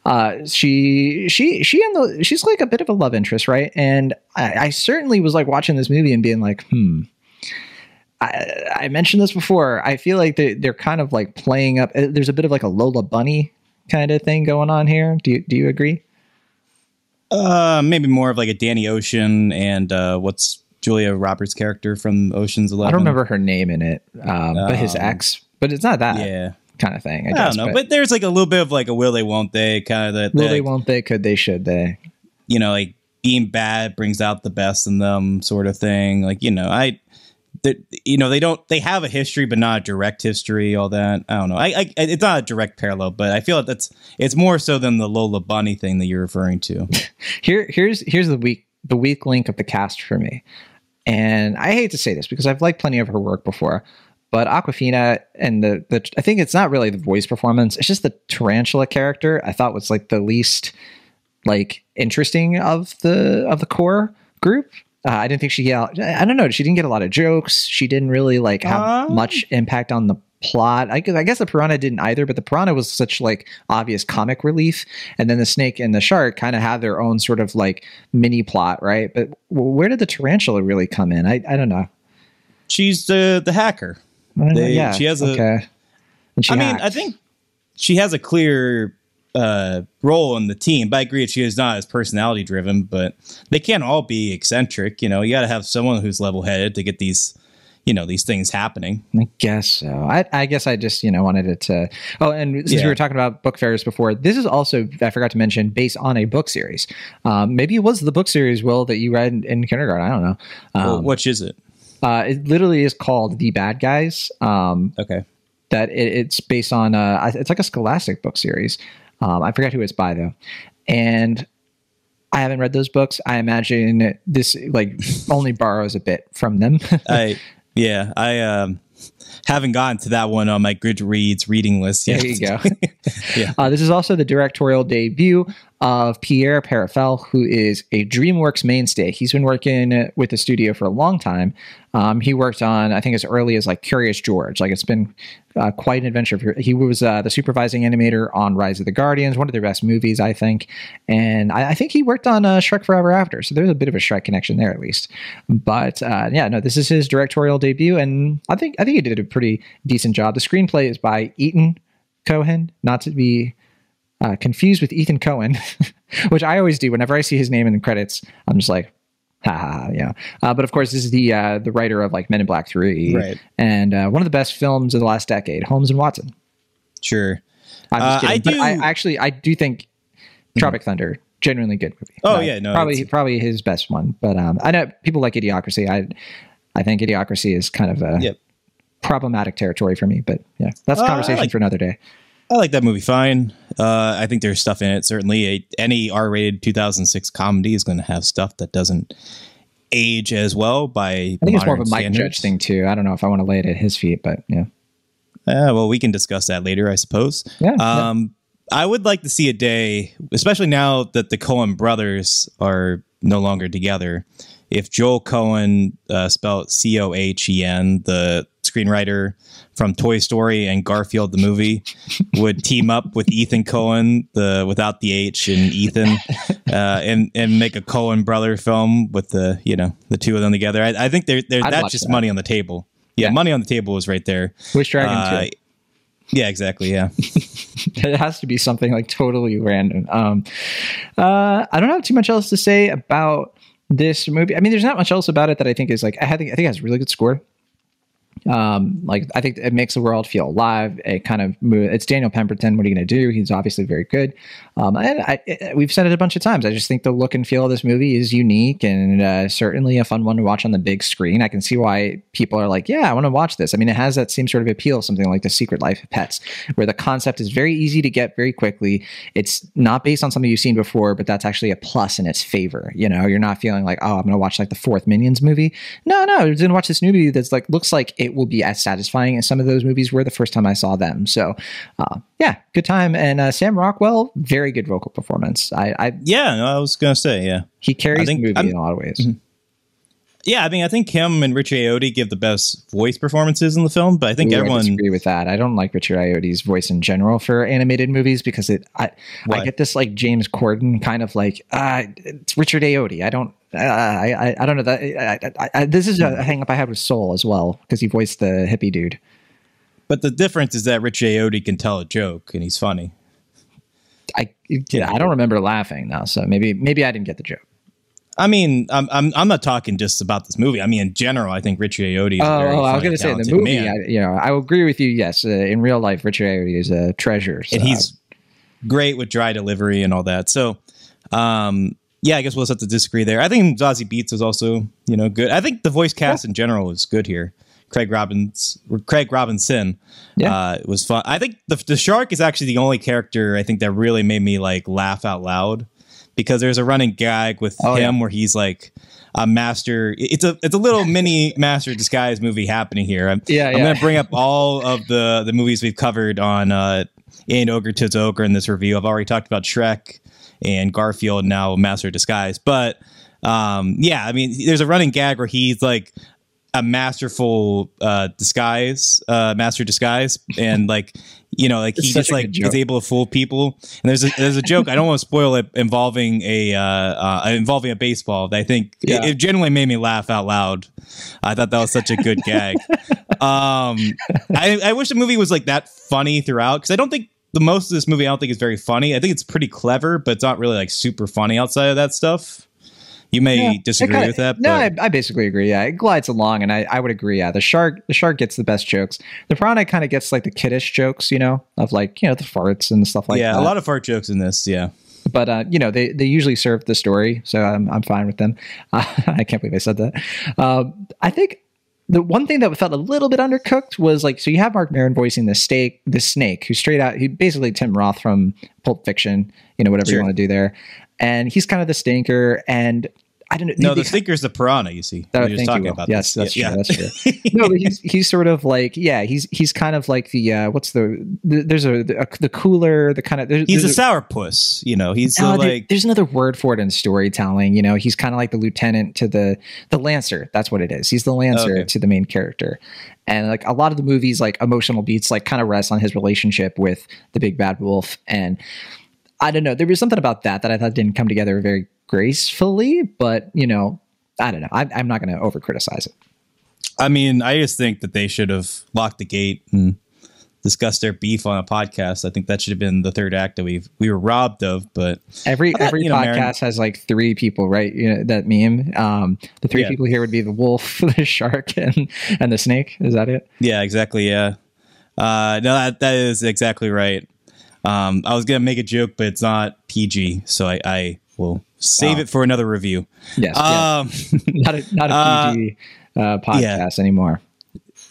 Uh, she she she and the she's like a bit of a love interest, right? And I, I certainly was like watching this movie and being like, hmm. I, I mentioned this before. I feel like they, they're kind of like playing up. Uh, there's a bit of like a Lola Bunny kind of thing going on here. Do you do you agree? Uh, maybe more of like a Danny Ocean and uh, what's Julia Roberts' character from Ocean's Eleven. I don't remember her name in it, um, but his um, ex. But it's not that. Yeah kind of thing. I, I guess, don't know, but, but, there's like a little bit of like a will they, won't they kind of that. Will that, they, won't they? Could they? Should they? You know, like being bad brings out the best in them, sort of thing. Like you know, I. You know they don't they have a history but not a direct history all that I don't know I, I it's not a direct parallel but I feel like that's it's more so than the Lola Bunny thing that you're referring to. Here here's here's the weak the weak link of the cast for me, and I hate to say this because I've liked plenty of her work before, but Awkwafina and the the I think it's not really the voice performance. It's just the tarantula character. I thought was like the least like interesting of the of the core group. Uh, I didn't think she got. I don't know. She didn't get a lot of jokes. She didn't really like have uh, much impact on the plot. I, I, guess the piranha didn't either, but the piranha was such like obvious comic relief, and then the snake and the shark kind of have their own sort of like mini plot, right? But where did the tarantula really come in? I I don't know. She's the the hacker. They, yeah, she has a. Okay. I mean, I think she has a clear uh, role in the team, but I agree she is not as personality driven. But they can't all be eccentric. You know, you got to have someone who's level headed to get these you know these things happening. I guess so. I, I guess I just you know wanted it to. Oh, and since yeah. we were talking about book fairs before, this is also I forgot to mention based on a book series. Um, maybe it was the book series, Will, that you read in, in kindergarten. I don't know. Um, well, which is it? Uh, it literally is called The Bad Guys. Um, okay. That it, it's based on, uh, it's like a scholastic book series. Um, I forget who it's by though. And I haven't read those books. I imagine this like only borrows a bit from them. I, yeah, I, um, haven't gotten to that one on my Goodreads reading list yet. There you go. yeah. Uh, this is also the directorial debut of Pierre Perifel, who is a DreamWorks mainstay. He's been working with the studio for a long time. Um, he worked on, I think, as early as like Curious George. Like it's been uh, quite an adventure. He was uh, the supervising animator on Rise of the Guardians, one of their best movies, I think. And I, I think he worked on uh, Shrek Forever After. So there's a bit of a Shrek connection there, at least. But uh, yeah, no, this is his directorial debut, and I think I think he did a pretty decent job. The screenplay is by Ethan Cohen, not to be uh, confused with Ethan Coen, which I always do whenever I see his name in the credits. I'm just like, ha yeah. Uh, but of course, this is the uh, the writer of like Men in Black Three, right? And uh, one of the best films of the last decade, Holmes and Watson. Sure. I'm just kidding. I do. I actually I do think Tropic mm-hmm. Thunder genuinely good movie. Oh uh, yeah, no, probably probably his best one. But um, I know people like Idiocracy. I I think Idiocracy is kind of a yep. problematic territory for me. But yeah, that's a uh, conversation like, for another day. I like that movie fine. Uh, I think there's stuff in it. Certainly, a, any R-rated 2006 comedy is going to have stuff that doesn't age as well. By I think it's more of a Mike Judge thing too. I don't know if I want to lay it at his feet, but yeah. Uh, well, we can discuss that later, I suppose. Yeah. Um, yeah. I would like to see a day, especially now that the Coen brothers are no longer together. If Joel Cohen, uh, spelled C O H E N, the screenwriter from Toy Story and Garfield the movie, would team up with Ethan Coen, the without the H and Ethan, uh, and and make a Coen brother film with the you know the two of them together. I, I think they're, they're that's just that. money on the table yeah, yeah, money on the table is right there. Wish Dragon uh, Yeah, exactly. Yeah, it has to be something like totally random. Um, uh, I don't have too much else to say about this movie. I mean, there's not much else about it that I think is like I think I think it has a really good score um like i think it makes the world feel alive. It kind of it's daniel pemberton. What are you going to do? He's obviously very good. Um and I, we've said it a bunch of times. I just think the look and feel of this movie is unique and uh, certainly a fun one to watch on the big screen. I can see why people are like yeah i want to watch this. I mean it has that same sort of appeal something like the secret life of pets where the concept is very easy to get very quickly. It's not based on something you've seen before but that's actually a plus in its favor. You know you're not feeling like oh i'm going to watch like the fourth minions movie. No no you're going to watch this new movie that's like looks like it will be as satisfying as some of those movies were the first time I saw them. So, uh, yeah, good time. And uh, Sam Rockwell, very good vocal performance. I, I yeah, no, I was gonna say yeah, he carries the movie I'm, in a lot of ways. Mm-hmm. Yeah, I mean, I think him and Richard Ayoade give the best voice performances in the film, but I think Ooh, everyone I agree with that. I don't like Richard Ayoade's voice in general for animated movies because it I I get this like James Corden kind of like uh, it's Richard Ayoade. I don't uh, I, I, don't know that I, I, this is a hang up I had with Soul as well because he voiced the hippie dude. But the difference is that Rich Ayoade can tell a joke and he's funny. I yeah, I don't remember laughing now, so maybe maybe I didn't get the joke. I mean, I'm, I'm I'm not talking just about this movie. I mean, in general, I think Richard Ayoade. Is oh, oh I was going to say the movie. I, you know, I agree with you. Yes, uh, in real life, Richard Ayoade is a treasure, so. and he's great with dry delivery and all that. So, um, yeah, I guess we'll have to disagree there. I think Zazie Beetz was also you know good. I think the voice cast in general is good here. Craig Robbins, Craig Robinson, yeah, uh, was fun. I think the the shark is actually the only character I think that really made me like laugh out loud because there's a running gag with oh, him yeah. where he's like a master. It's a it's a little mini master disguise movie happening here. I'm, yeah, I'm gonna bring up all of the the movies we've covered on uh, and Ogre to Ogre in this review. I've already talked about Shrek and Garfield, now Master Disguise, but um, yeah, I mean, there's a running gag where he's like a masterful uh, disguise, uh, master disguise, and like you know, like he just like is able to fool people. And there's a, there's a joke I don't want to spoil it involving a uh, uh, involving a baseball that I think yeah. it, it, genuinely made me laugh out loud. I thought that was such a good gag. Um, I, I wish the movie was like that funny throughout because I don't think the most of this movie I don't think is very funny. I think it's pretty clever, but it's not really like super funny outside of that stuff. You may yeah, disagree kinda, with that. No, I, I, basically agree. Yeah, it glides along, and I, I would agree. Yeah, the shark the shark gets the best jokes. The piranha kind of gets like the kiddish jokes, you know, of like you know the farts and stuff like yeah, that. Yeah, a lot of fart jokes in this. Yeah, but uh, you know they they usually serve the story, so I'm I'm fine with them. Uh, I can't believe I said that. Uh, I think the one thing that felt a little bit undercooked was like so you have Marc Maron voicing the snake the snake who's straight out he basically Tim Roth from Pulp Fiction you know whatever sure. you want to do there and he's kind of the stinker and I don't know. No, the stinker's the piranha. You see, that, we just talking about yes, this. that's yeah. true. That's true. no, but he's he's sort of like yeah, he's he's kind of like the uh, what's the, the there's a the, the, cooler the kind of there's, he's there's a, a sourpuss. You know, he's uh, like there's another word for it in storytelling. You know, he's kind of like the lieutenant to the the lancer. That's what it is. He's the lancer okay. to the main character, and like a lot of the movies, like emotional beats, like kind of rest on his relationship with the big bad wolf and. I don't know. There was something about that that I thought didn't come together very gracefully, but you know, I don't know. I, am not going to over criticize it. I mean, I just think that they should have locked the gate and discussed their beef on a podcast. I think that should have been the third act that we we were robbed of. But every every you know, podcast Marin, has like three people, right? You know that meme. Um, the three yeah. people here would be the wolf, the shark, and and the snake. Is that it? Yeah, exactly. Yeah. Uh, no, that that is exactly right. Um, I was gonna make a joke, but it's not PG, so I, I will save oh. it for another review. Yes, um, not a not a PG uh, uh, podcast yeah. anymore.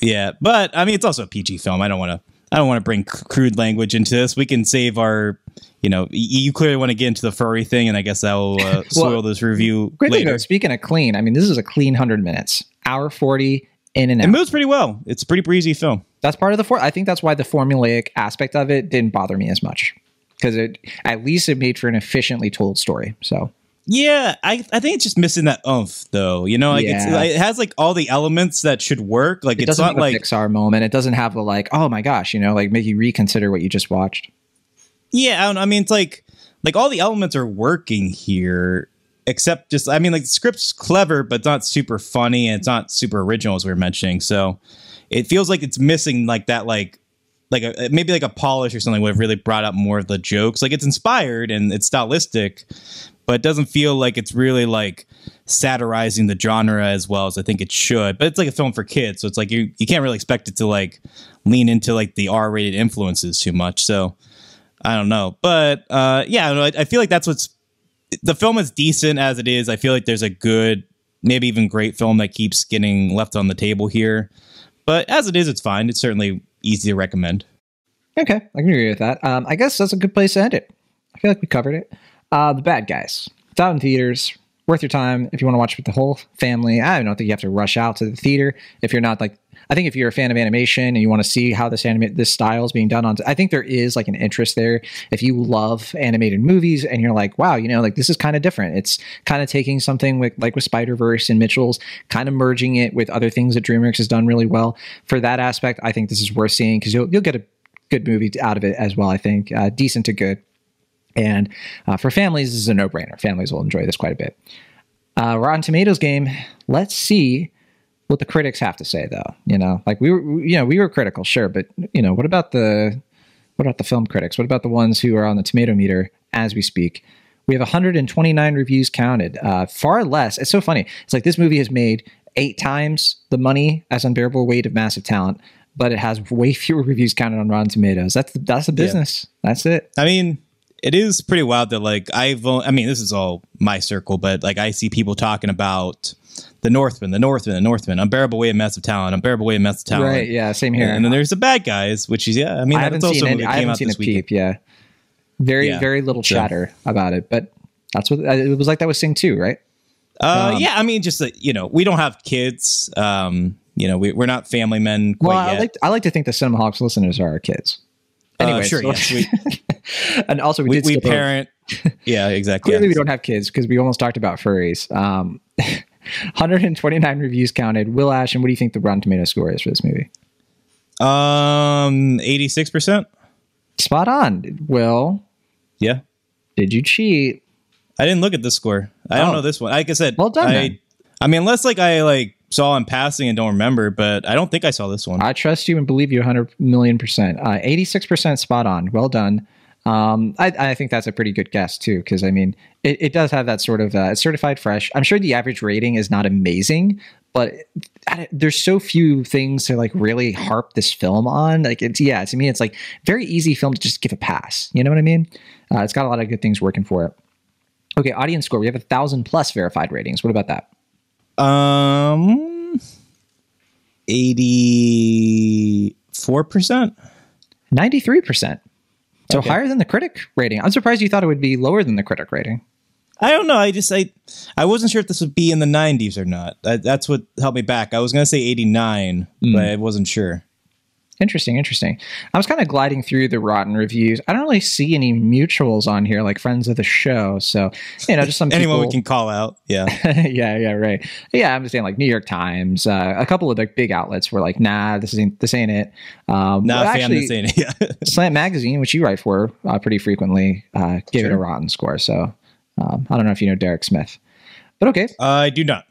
Yeah, but I mean, it's also a PG film. I don't want to. I don't want to bring crude language into this. We can save our, you know, you clearly want to get into the furry thing, and I guess that will uh, soil well, this review later. speaking of clean, I mean, this is a clean hundred minutes, hour forty in and out. It moves pretty well. It's a pretty breezy film. That's part of the for. I think that's why the formulaic aspect of it didn't bother me as much because it at least it made for an efficiently told story. So yeah, I, I think it's just missing that oomph though. You know, like yeah. it has like all the elements that should work. Like it it's not like Pixar moment. It doesn't have the like, oh my gosh, you know, like make you reconsider what you just watched. Yeah, I, don't, I mean, it's like like all the elements are working here, except just I mean, like the script's clever, but it's not super funny and it's not super original as we were mentioning. So it feels like it's missing like that like like a, maybe like a polish or something would have really brought up more of the jokes. Like it's inspired and it's stylistic, but it doesn't feel like it's really like satirizing the genre as well as I think it should. But it's like a film for kids, so it's like you you can't really expect it to like lean into like the R rated influences too much. So I don't know, but uh, yeah, I, I feel like that's what's the film is decent as it is. I feel like there's a good, maybe even great film that keeps getting left on the table here. But as it is, it's fine. It's certainly easy to recommend. Okay, I can agree with that. Um, I guess that's a good place to end it. I feel like we covered it. Uh, the Bad Guys. It's out in theaters. Worth your time if you want to watch with the whole family. I don't think you have to rush out to the theater if you're not like. I think if you're a fan of animation and you want to see how this anime this style is being done on, I think there is like an interest there. If you love animated movies and you're like, wow, you know, like this is kind of different. It's kind of taking something with like with Spider Verse and Mitchell's, kind of merging it with other things that DreamWorks has done really well. For that aspect, I think this is worth seeing because you'll you'll get a good movie out of it as well. I think uh, decent to good. And uh, for families, this is a no brainer. Families will enjoy this quite a bit. Uh, Rotten Tomatoes game. Let's see what the critics have to say, though. You know, like we were, you know, we were critical, sure, but you know, what about the what about the film critics? What about the ones who are on the tomato meter as we speak? We have 129 reviews counted, uh, far less. It's so funny. It's like this movie has made eight times the money as Unbearable Weight of Massive Talent, but it has way fewer reviews counted on Rotten Tomatoes. That's the, that's the business. Yeah. That's it. I mean, it is pretty wild that like I've I mean this is all my circle, but like I see people talking about the Northman, the Northman, the Northman, unbearable way of mess of talent, unbearable way of mess of talent. Right, yeah, same here. And then there's the bad guys, which is yeah. I mean, I haven't seen any, I haven't seen a peep. Yeah, very yeah. very little chatter so. about it, but that's what it was like. That was Sing 2, right? Uh, um, yeah, I mean, just that you know, we don't have kids. Um, you know, we, we're not family men. well, I like to, I like to think the Cinemaholics listeners are our kids. Anyway, uh, sure. So, yes, we, and also we, we, we parent. yeah, exactly. Clearly, we don't have kids because we almost talked about furries. Um, 129 reviews counted. Will Ashton, what do you think the Rotten Tomato score is for this movie? Um, 86 percent. Spot on. Will. Yeah. Did you cheat? I didn't look at this score. I oh. don't know this one. Like I said, well done. I, I mean, unless like I like saw in passing and don't remember, but I don't think I saw this one. I trust you and believe you 100 million percent. Uh, 86% spot on. Well done. Um, I, I, think that's a pretty good guess too, because I mean, it, it, does have that sort of uh, certified fresh. I'm sure the average rating is not amazing, but there's so few things to like really harp this film on. Like, it's yeah, to me, it's like very easy film to just give a pass. You know what I mean? Uh, it's got a lot of good things working for it. Okay, audience score. We have a thousand plus verified ratings. What about that? Um, eighty-four percent, ninety-three percent. So okay. higher than the critic rating. I'm surprised you thought it would be lower than the critic rating. I don't know. I just I I wasn't sure if this would be in the 90s or not. that's what held me back. I was going to say 89, mm. but I wasn't sure. Interesting, interesting. I was kind of gliding through the rotten reviews. I don't really see any mutuals on here, like friends of the show. So, you know, just some anyone people... we can call out. Yeah, yeah, yeah, right. Yeah, I'm just saying, like New York Times, uh, a couple of like big outlets were like, "Nah, this ain't this ain't it." Um, nah, actually, this ain't it. Yeah. Slant Magazine, which you write for uh, pretty frequently, uh, gave sure. it a rotten score. So, um, I don't know if you know Derek Smith, but okay. I do not.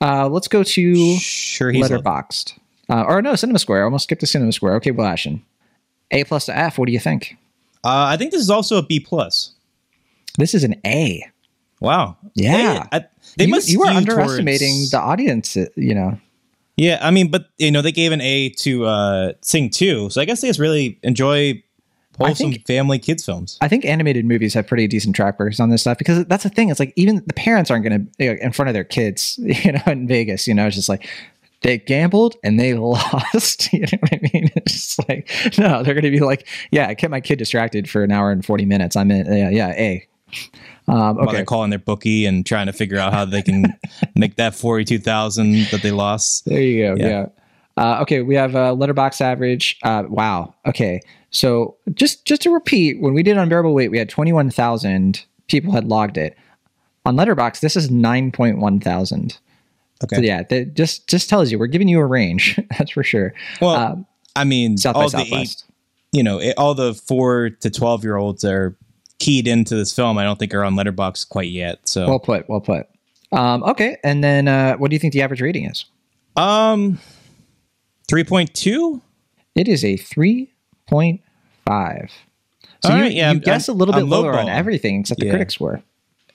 Uh, let's go to sure he's Letterboxd. Uh, or no, CinemaScore. I almost skipped to CinemaScore. Okay, Blashin. A plus to F. What do you think? Uh, I think this is also a B plus. This is an A. Wow. Yeah. They, I, they you, must you are underestimating towards- the audience. uh, You know. Yeah, I mean, but you know, they gave an A to uh Sing 2, so I guess they just really enjoy wholesome think- family kids films. I think animated movies have pretty decent track records on this stuff because that's the thing. It's like even the parents aren't going to in front of their kids, you know, in Vegas. You know, it's just like they gambled and they lost. You know what I mean? It's just like no, they're going to be like, yeah, I kept my kid distracted for an hour and forty minutes. I'm in, yeah, yeah, a. Um, While they're calling their bookie and trying to figure out how they can make that forty-two thousand that they lost. There you go. Yeah. Yeah. Uh, okay, we have a Letterboxd average. Uh, wow. Okay, so just just to repeat, when we did unbearable weight, we had twenty one thousand people had logged it. On Letterboxd, this is nine point one thousand. Okay. So yeah, that just just tells you we're giving you a range. That's for sure. Well, Um, I mean, South by all the eight, Southwest. you know, it, all the four to twelve year olds are keyed into this film. I don't think are on Letterboxd quite yet. So, Well put. Well put. Um, okay, and then uh, what do you think the average rating is? um, three point two. It is a three point five. So All you, right, yeah, you I'm- guess a little bit I'm lower on everything except the Yeah. critics were.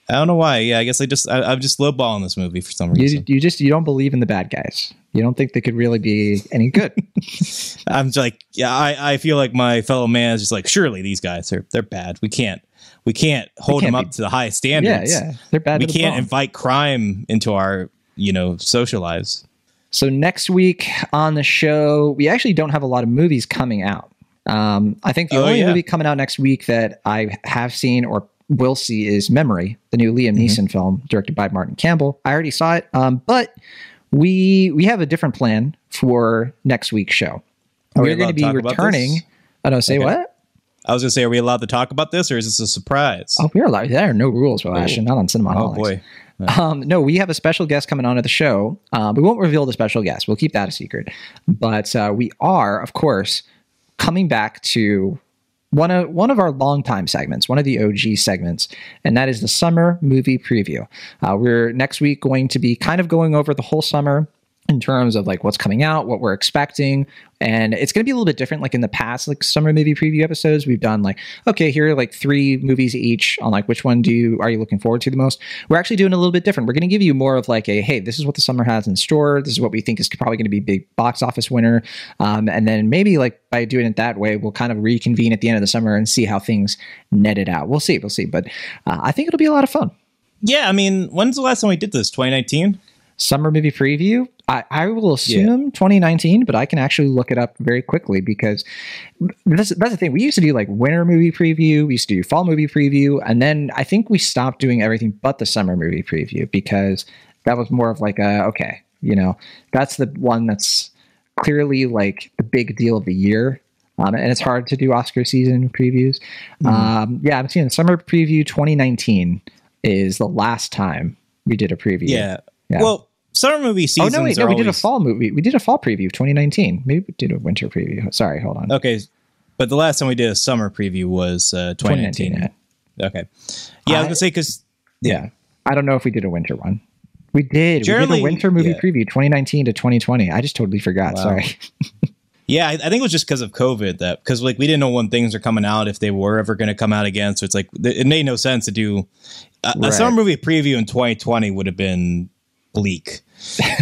I don't know why. Yeah, I guess I just I, I'm just lowballing this movie for some reason. you just you don't believe in the bad guys. You don't think they could really be any good. I'm just like, yeah, I, I feel like my fellow man is just like, surely these guys are they're bad. We can't we can't hold can't them be- up to the highest standards. yeah, yeah, they're bad. We the can't invite crime into our you know social lives. So next week on the show, we actually don't have a lot of movies coming out. Um, I think the Oh, only yeah. movie coming out next week that I have seen or will see is Memory, the new Liam Mm-hmm. Neeson film directed by Martin Campbell. I already saw it, um, but we we have a different plan for next week's show. Are we We're going to be to returning. I don't say Okay. what. I was gonna say, are we allowed to talk about this, or is this a surprise? Oh, we're allowed. There are no rules with Ashton, not on Cinema. Oh, boy. Um, no, we have a special guest coming on to the show. Uh, we won't reveal the special guest. We'll keep that a secret. But uh, we are, of course, coming back to one of one of our longtime segments, one of the OG segments, and that is the summer movie preview. Uh, we're next week going to be kind of going over the whole summer in terms of like what's coming out, what we're expecting, and it's going to be a little bit different. Like in the past, like summer movie preview episodes, we've done like okay, here are like three movies each on like which one do you are you looking forward to the most. We're actually doing a little bit different. We're going to give you more of like a hey, this is what the summer has in store. This is what we think is probably going to be big box office winner, um, and then maybe like by doing it that way, we'll kind of reconvene at the end of the summer and see how things netted out. We'll see, we'll see, but uh, I think it'll be a lot of fun. Yeah, I mean, when's the last time we did this? 2019. Summer movie preview. I, I will assume 2019, but I can actually look it up very quickly because that's, that's the thing. We used to do like winter movie preview, we used to do fall movie preview, and then I think we stopped doing everything but the summer movie preview because that was more of like a okay, you know, that's the one that's clearly like the big deal of the year. Um, and it's hard to do Oscar season previews. Um, yeah, I'm seeing summer preview 2019 is the last time we did a preview. Yeah. Yeah. Well, summer movie season. Oh no, wait, no, we did a fall movie. We did a fall preview of 2019. Maybe we did a winter preview. Sorry, hold on. Okay, but the last time we did a summer preview was uh, 2019. 2019. Yeah. Okay. Yeah, I was gonna say because yeah. I don't know if we did a winter one. We did. we did a winter movie yeah. preview 2019 to 2020. I just totally forgot. Wow. Sorry. yeah, I, I think it was just because of COVID that because like we didn't know when things are coming out if they were ever going to come out again. So it's like it made no sense to do a, a summer movie preview in 2020 would have been bleak.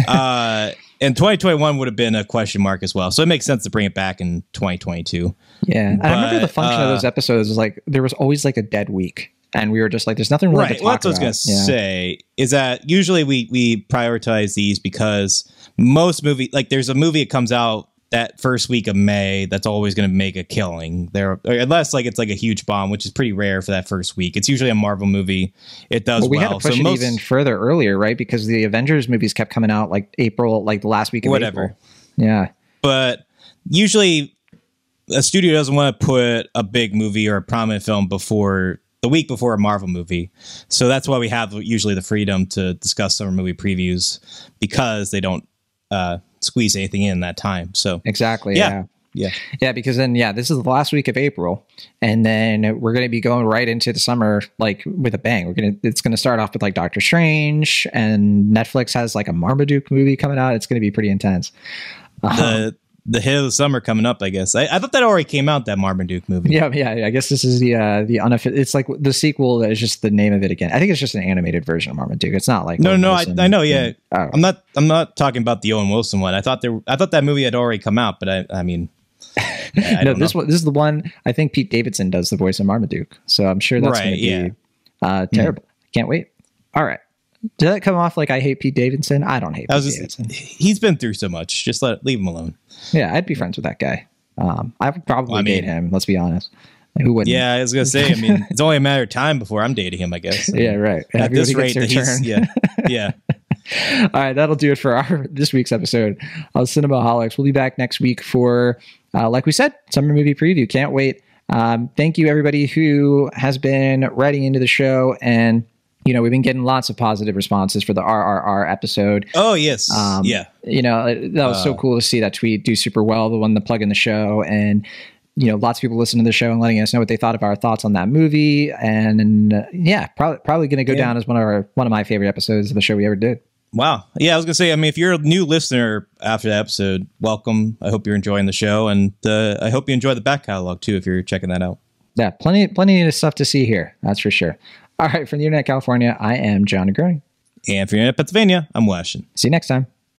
uh, and 2021 would have been a question mark as well. So it makes sense to bring it back in 2022. Yeah. And I remember the But, function of uh, those episodes is like there was always like a dead week. And we were just like, there's nothing really right. to Well, that's what I was gonna Yeah. say. Is that usually we we prioritize these because most movie like there's a movie that comes out that first week of May that's always going to make a killing there unless like it's like a huge bomb which is pretty rare for that first week it's usually a Marvel movie it does Well, we well had to push so it most even further earlier, right? Because the Avengers movies kept coming out like April, like the last week of Whatever. April. Yeah. but usually a studio doesn't want to put a big movie or a prominent film before the week before a Marvel movie. So that's why we have usually the freedom to discuss summer movie previews because they don't uh, squeeze anything in that time. So Exactly. Yeah. yeah. yeah, Yeah, because then yeah, this is the last week of April, and then we're going to be going right into the summer like with a bang. We're gonna it's going to start off with like Doctor Strange, and Netflix has like a Marmaduke movie coming out. It's going to be pretty intense. the uh-huh. The hit of the summer coming up. I guess I, I thought that already came out that Marmaduke movie. Yeah, yeah. I guess this is the uh, the unofficial. It's like the sequel that is just the name of it again. I think it's just an animated version of Marmaduke. It's not like no, Owen no. I, I, know. Yeah, oh. I'm not. I'm not talking about the Owen Wilson one. I thought there. I thought that movie had already come out, but I. I mean. I no, this know. one. This is the one. I think Pete Davidson does the voice of Marmaduke, so I'm sure that's right, going to yeah. be uh, terrible. Mm. Can't wait. All right. Did that come off like I hate Pete Davidson? I don't hate Pete just, Davidson. He's been through so much. Just let leave him alone. Yeah, I'd be friends with that guy. Um, I would probably well, I mean, date him. Let's be honest. Who wouldn't? Yeah, I was gonna say. I mean, it's only a matter of time before I'm dating him. I guess. yeah, right. At Everybody this rate, he's, yeah, yeah. All right, that'll do it for our this week's episode of Cinemaholics. We'll be back next week for, uh, like we said, summer movie preview. Can't wait. Um, thank you everybody who has been writing into the show and you know, we've been getting lots of positive responses for the RRR episode. Oh yes, um, yeah. You know, that was uh, so cool to see that tweet do super well. The one the plug in the show, and you know, lots of people listening to the show and letting us know what they thought of our thoughts on that movie. And, and uh, yeah, probably probably going to go yeah. down as one of our one of my favorite episodes of the show we ever did. Wow. Yeah, I was gonna say. I mean, if you're a new listener after the episode, welcome. I hope you're enjoying the show, and uh, I hope you enjoy the back catalog too. If you're checking that out. Yeah, plenty plenty of stuff to see here. That's for sure. All right, from the Internet California, I am Jon Negroni. And from the Internet Pennsylvania, I'm Will Ashton. See you next time.